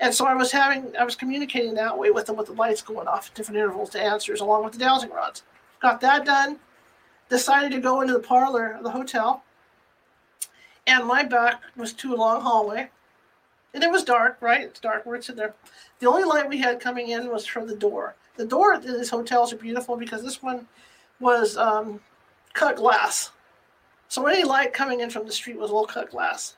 And so I was having I was communicating that way with them with the lights going off at different intervals to answers along with the dowsing rods. Got that done. Decided to go into the parlor of the hotel and my back was to a long hallway. And it was dark, right? It's dark. We're sitting there. The only light we had coming in was from the door. The door these hotels are beautiful because this one was um, cut glass. So any light coming in from the street was all cut glass.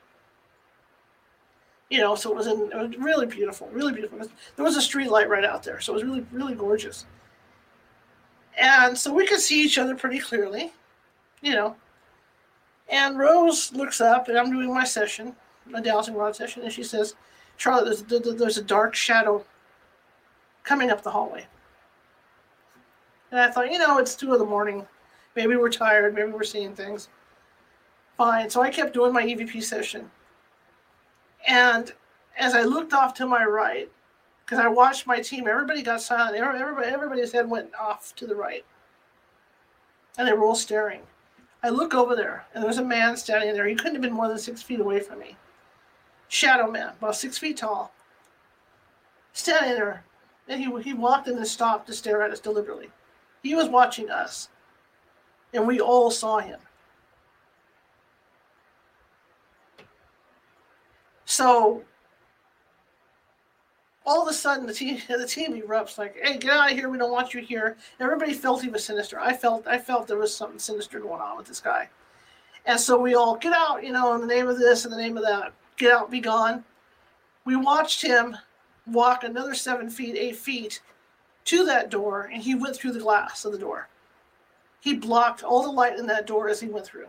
You know, so it was, in, it was really beautiful, really beautiful. There was a street light right out there, so it was really, really gorgeous. And so we could see each other pretty clearly, you know. And Rose looks up, and I'm doing my session, my dowsing rod session, and she says, Charlotte, there's, there's a dark shadow coming up the hallway. And I thought, you know, it's two in the morning. Maybe we're tired. Maybe we're seeing things. Fine. So I kept doing my EVP session. And as I looked off to my right, because I watched my team, everybody got silent. Everybody, everybody's head went off to the right. And they were all staring. I look over there, and there's a man standing there. He couldn't have been more than six feet away from me. Shadow man, about six feet tall, standing there. And he, he walked in and stopped to stare at us deliberately. He was watching us, and we all saw him. So all of a sudden the team the team erupts like, "Hey, get out of here! We don't want you here." Everybody felt he was sinister. I felt I felt there was something sinister going on with this guy, and so we all get out, you know, in the name of this, in the name of that, get out, be gone. We watched him walk another seven feet, eight feet to that door, and he went through the glass of the door. He blocked all the light in that door as he went through.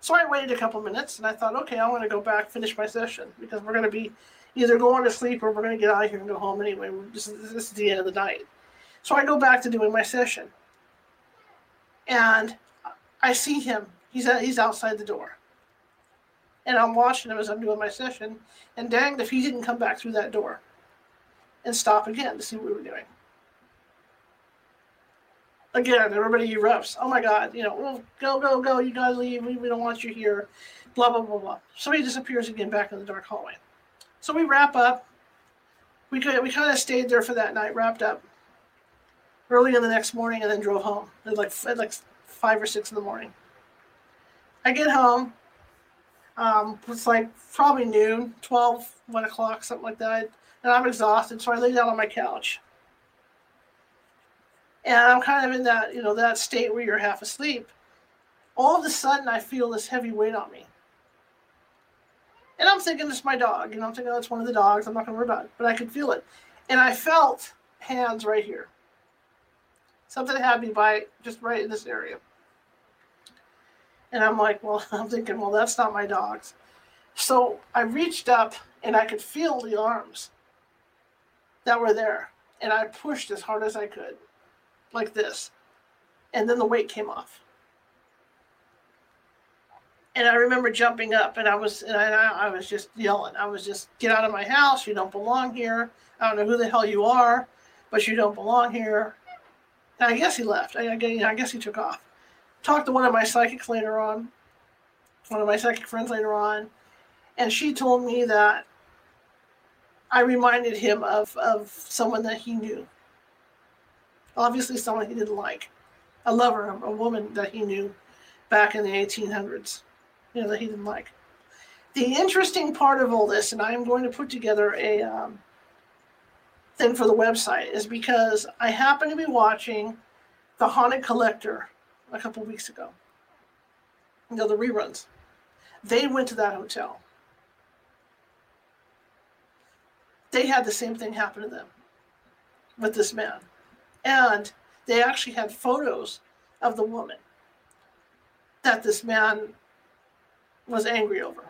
So I waited a couple minutes and I thought, okay, I want to go back, finish my session because we're going to be either going to sleep or we're going to get out of here and go home anyway. This is, the end of the night. So I go back to doing my session. And I see him. He's, at, he's outside the door. And I'm watching him as I'm doing my session. And danged if he didn't come back through that door and stop again to see what we were doing again, everybody erupts. Oh my God, you know, well, go, go, go, you gotta leave. We, we don't want you here. Blah, blah, blah, blah. So he disappears again back in the dark hallway. So we wrap up. We could, we kind of stayed there for that night, wrapped up early in the next morning, and then drove home at like, at like five or six in the morning. I get home. Um, it's like probably noon, 12, 1 o'clock, something like that. And I'm exhausted, so I lay down on my couch and I'm kind of in that, you know, that state where you're half asleep. All of a sudden, I feel this heavy weight on me. And I'm thinking it's my dog. Know, I'm thinking, it's one of the dogs. I'm not going to worry about it. But I could feel it. And I felt hands right here. Something had me by just right in this area. And I'm like, well, I'm thinking, well, that's not my dog's. So I reached up and I could feel the arms that were there. And I pushed as hard as I could like this. And then the weight came off. And I remember jumping up and I was and I, I was just yelling. I was just get out of my house. You don't belong here. I don't know who the hell you are, but you don't belong here. And I guess he left. I, I guess he took off. Talked to one of my psychics later on, one of my psychic friends later on, and she told me that I reminded him of, of someone that he knew obviously someone he didn't like, a lover, a woman that he knew back in the 1800s, you know, that he didn't like. The interesting part of all this, and I am going to put together a um, thing for the website, is because I happened to be watching The Haunted Collector a couple weeks ago. You know, the reruns. They went to that hotel. They had the same thing happen to them with this man. And they actually had photos of the woman that this man was angry over.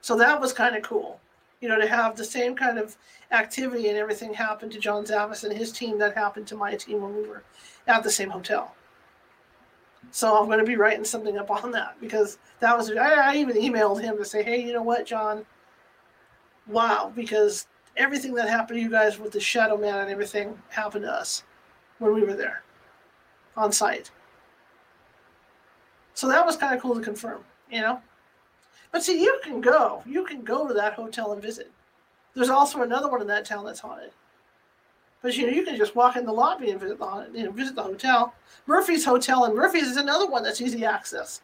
So that was kind of cool, you know, to have the same kind of activity and everything happen to John Zaffis and his team that happened to my team when we were at the same hotel. So I'm going to be writing something up on that because that was, I, I even emailed him to say, hey, you know what, John? Wow, because everything that happened to you guys with the Shadow Man and everything happened to us when we were there on site. So that was kind of cool to confirm, you know. But see, you can go, you can go to that hotel and visit. There's also another one in that town that's haunted. But you know, you can just walk in the lobby and visit the you know visit the hotel. Murphy's Hotel and Murphy's is another one that's easy access.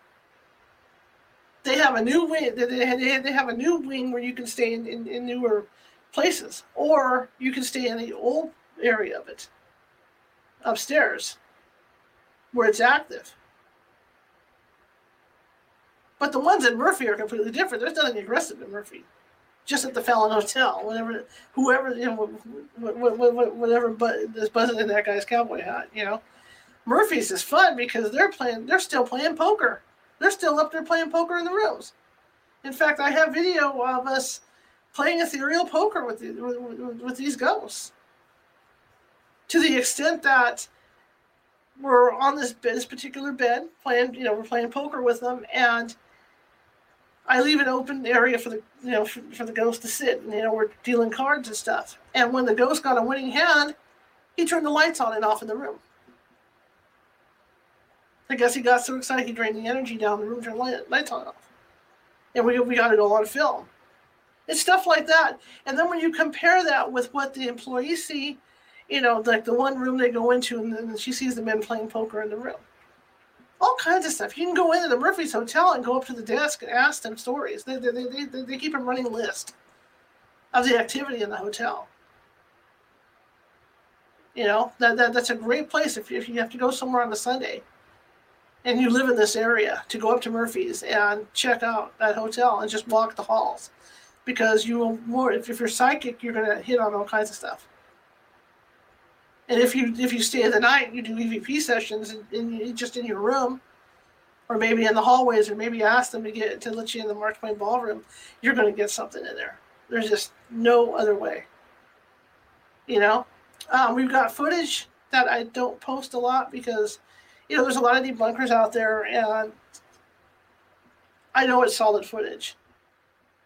They have a new wing. They have a new wing where you can stay in, in, in newer places, or you can stay in the old area of it upstairs where it's active. But the ones in Murphy are completely different. There's nothing aggressive in Murphy. Just at the Fallon Hotel, whatever, whoever, you know, whatever, but this buzzing in that guy's cowboy hat, you know. Murphy's is fun because they're playing, they're still playing poker. They're still up there playing poker in the rooms. In fact, I have video of us playing ethereal poker with, the, with, with these ghosts. To the extent that we're on this this particular bed playing, you know, we're playing poker with them, and I leave an open area for the you know for, for the ghost to sit, and you know we're dealing cards and stuff. And when the ghost got a winning hand, he turned the lights on and off in the room. I guess he got so excited he drained the energy down the room, turned the lights on and off. And we, we got it all on film. It's stuff like that. And then when you compare that with what the employees see, you know, like the one room they go into and then she sees the men playing poker in the room. All kinds of stuff. You can go into the Murphy's Hotel and go up to the desk and ask them stories. They, they, they, they, they keep a running list of the activity in the hotel. You know, that, that that's a great place if you, if you have to go somewhere on a Sunday and you live in this area to go up to Murphy's and check out that hotel and just walk the halls because you will more if, if you're psychic you're going to hit on all kinds of stuff and if you if you stay the night you do evp sessions in, in just in your room or maybe in the hallways, or maybe ask them to get to let you in the Mark Twain ballroom, you're going to get something in there. There's just no other way. You know, um, we've got footage that I don't post a lot because, you know, there's a lot of debunkers out there, and I know it's solid footage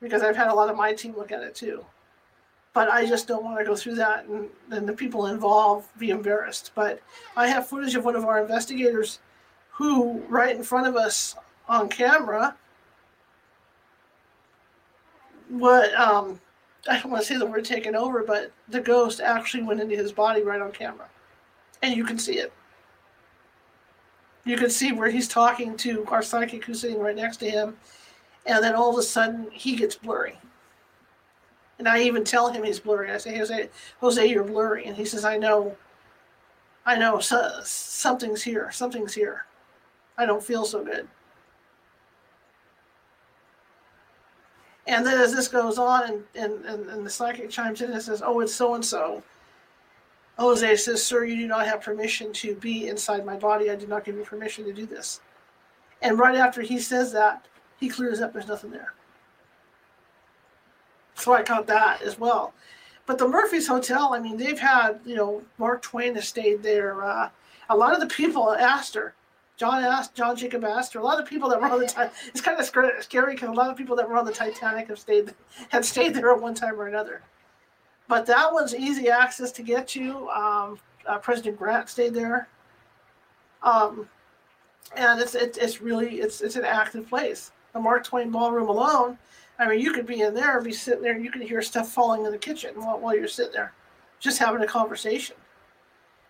because I've had a lot of my team look at it too. But I just don't want to go through that and then the people involved be embarrassed. But I have footage of one of our investigators who, right in front of us on camera, what um, I don't want to say the word taken over, but the ghost actually went into his body right on camera. And you can see it. You can see where he's talking to our psychic who's sitting right next to him. And then all of a sudden he gets blurry. And I even tell him he's blurry. I say, Jose, Jose, you're blurry. And he says, I know. I know. So, something's here. Something's here. I don't feel so good. And then as this goes on, and, and, and, and the psychic chimes in and says, Oh, it's so and so. Jose says, Sir, you do not have permission to be inside my body. I did not give you permission to do this. And right after he says that, he clears up, there's nothing there. So I caught that as well. But the Murphy's Hotel, I mean, they've had, you know, Mark Twain has stayed there. Uh, a lot of the people Astor, John asked, John Jacob her. A lot of people that were on the time. It's kind of scary because a lot of people that were on the Titanic have stayed had stayed there at one time or another. But that one's easy access to get to. Um, uh, President Grant stayed there, um, and it's it, it's really it's it's an active place. The Mark Twain Ballroom alone, I mean, you could be in there be sitting there, and you could hear stuff falling in the kitchen while, while you're sitting there, just having a conversation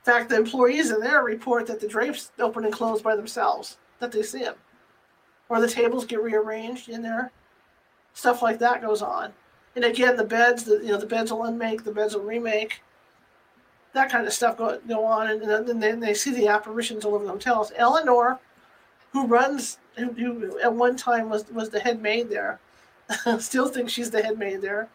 In fact, the employees in there report that the drapes open and close by themselves, that they see them. Or the tables get rearranged in there. Stuff like that goes on. And again, the beds, the, you know, the beds will unmake, the beds will remake. That kind of stuff go, go on. And, and then they see the apparitions all over the hotels. Eleanor, who runs, who, who at one time was, was the head maid there, still thinks she's the head maid there.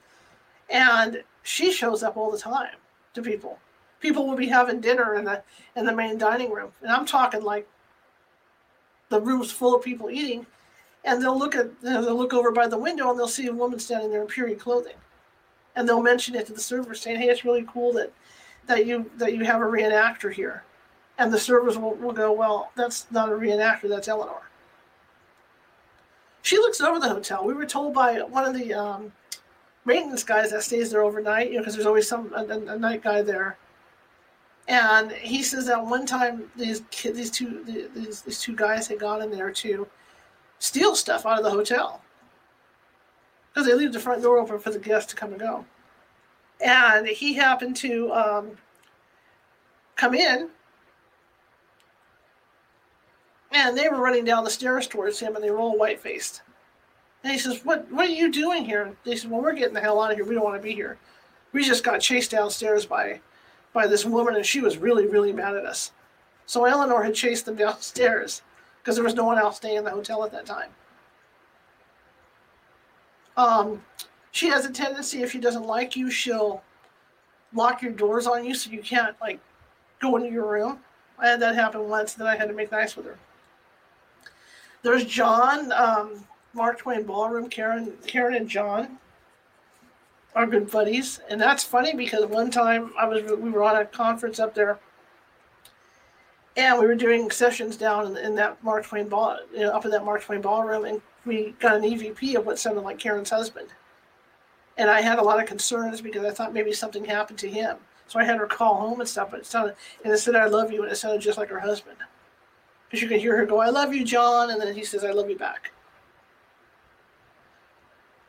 And she shows up all the time to people. People will be having dinner in the in the main dining room, and I'm talking like the room's full of people eating, and they'll look at they'll look over by the window and they'll see a woman standing there in period clothing, and they'll mention it to the server, saying, "Hey, it's really cool that that you that you have a reenactor here," and the servers will, will go, "Well, that's not a reenactor, that's Eleanor." She looks over the hotel. We were told by one of the um, maintenance guys that stays there overnight, you know, because there's always some a, a, night guy there and he says that one time these kids, these two these, these two guys had gone in there to steal stuff out of the hotel because they leave the front door open for the guests to come and go. And he happened to um, come in, and they were running down the stairs towards him, and they were all white faced. And he says, "What What are you doing here?" And they said, "Well, we're getting the hell out of here. We don't want to be here. We just got chased downstairs by." by this woman, and she was really, really mad at us. So Eleanor had chased them downstairs because there was no one else staying in the hotel at that time. Um, she has a tendency, if she doesn't like you, she'll lock your doors on you so you can't like go into your room. I had that happen once, and then I had to make nice with her. There's John, um, Mark Twain Ballroom, Karen, Karen and John are good buddies, and that's funny because one time I was we were on a conference up there, and we were doing sessions down in, in that Mark Twain ball, you know, up in that Mark Twain ballroom, and we got an EVP of what sounded like Karen's husband, and I had a lot of concerns because I thought maybe something happened to him, so I had her call home and stuff, but it sounded and it said I love you, and it sounded just like her husband, because you could hear her go I love you, John, and then he says I love you back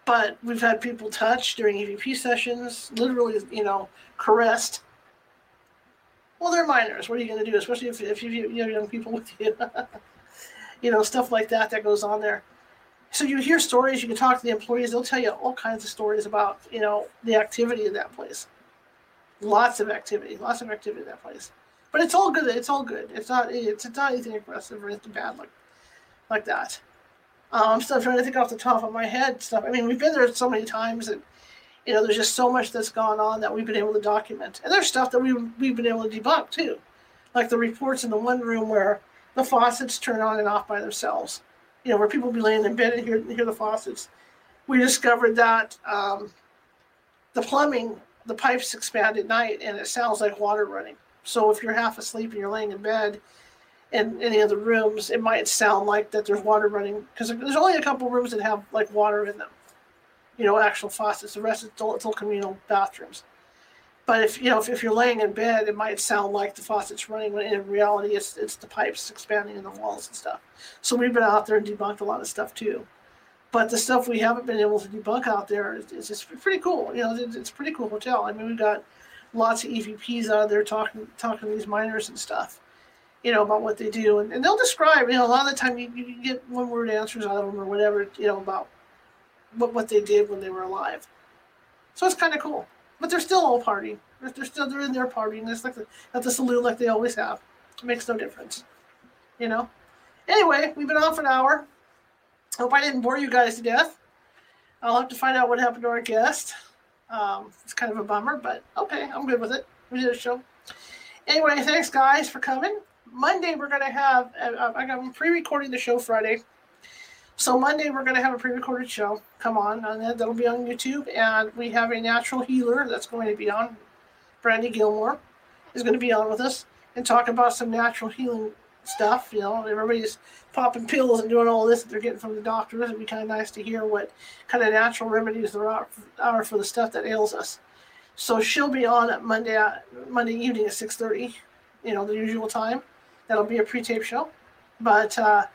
but we've had people touch during EVP sessions, literally, you know, caressed. Well, they're minors. What are you going to do, especially if, if you, you have young people with you? you know, stuff like that that goes on there. So you hear stories. You can talk to the employees. They'll tell you all kinds of stories about you know the activity in that place. Lots of activity. Lots of activity in that place. But it's all good. It's all good. It's not. It's, it's not anything aggressive or anything bad like like that. Um, I'm still trying to think off the top of my head stuff. I mean, we've been there so many times and you know, there's just so much that's gone on that we've been able to document. And there's stuff that we we've been able to debunk too. Like the reports in the one room where the faucets turn on and off by themselves. You know, where people be laying in bed and hear, hear the faucets. We discovered that um, the plumbing, the pipes expand at night and it sounds like water running. So if you're half asleep and you're laying in bed in any of the rooms, it might sound like that there's water running because there's only a couple rooms that have like water in them. You know, actual faucets. The rest is still communal bathrooms. But if you know if, if you're laying in bed, it might sound like the faucet's running when in reality it's it's the pipes expanding in the walls and stuff. So we've been out there and debunked a lot of stuff too. But the stuff we haven't been able to debunk out there is, is just pretty cool. You know, it's, it's a pretty cool hotel. I mean, we've got lots of EVPs out there talking talking to these miners and stuff. You know about what they do, and, and they'll describe. You know, a lot of the time you, you get one word answers out of them or whatever. You know about what what they did when they were alive. So it's kind of cool but they're still all partying. They're, still they're in there partying. It's like the, at the saloon like they always have. It makes no difference, you know. Anyway, we've been on for an hour. Hope I didn't bore you guys to death. I'll have to find out what happened to our guest. Um, it's kind of a bummer, but okay, I'm good with it. We did a show. Anyway, thanks guys for coming. Monday we're gonna have. Uh, I'm pre-recording the show Friday. So Monday we're to have a pre-recorded show. Come on, and that'll be on YouTube, and we have a natural healer that's going to be on. Brandy Gilmore is going to be on with us and talk about some natural healing stuff. You know, everybody's popping pills and doing all this that they're getting from the doctors. It'd be kind of nice to hear what kind of natural remedies there are, for the stuff that ails us. So she'll be on at Monday Monday evening at six thirty. You know, the usual time. That'll be a pre-tape show, but. uh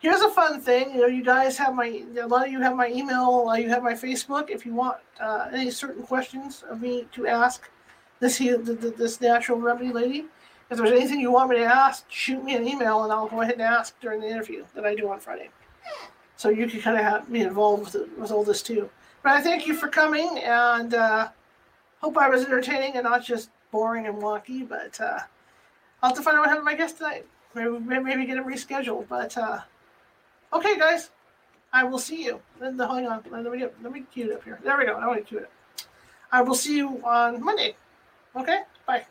here's a fun thing. You know, you guys have my a lot of you have my email. You have my Facebook. If you want uh, any certain questions of me to ask this this natural remedy lady, if there's anything you want me to ask, shoot me an email and I'll go ahead and ask during the interview that I do on Friday. So you can kind of have me involved with, with all this too. But I thank you for coming and uh, hope I was entertaining and not just boring and wonky. But uh, I'll have to find out what happened to my guest tonight. Maybe maybe get him rescheduled. But uh, Okay, guys, I will see you. Hang on, let me get let me cue it up here. There we go. I want to cue it. I will see you on Monday. Okay, bye.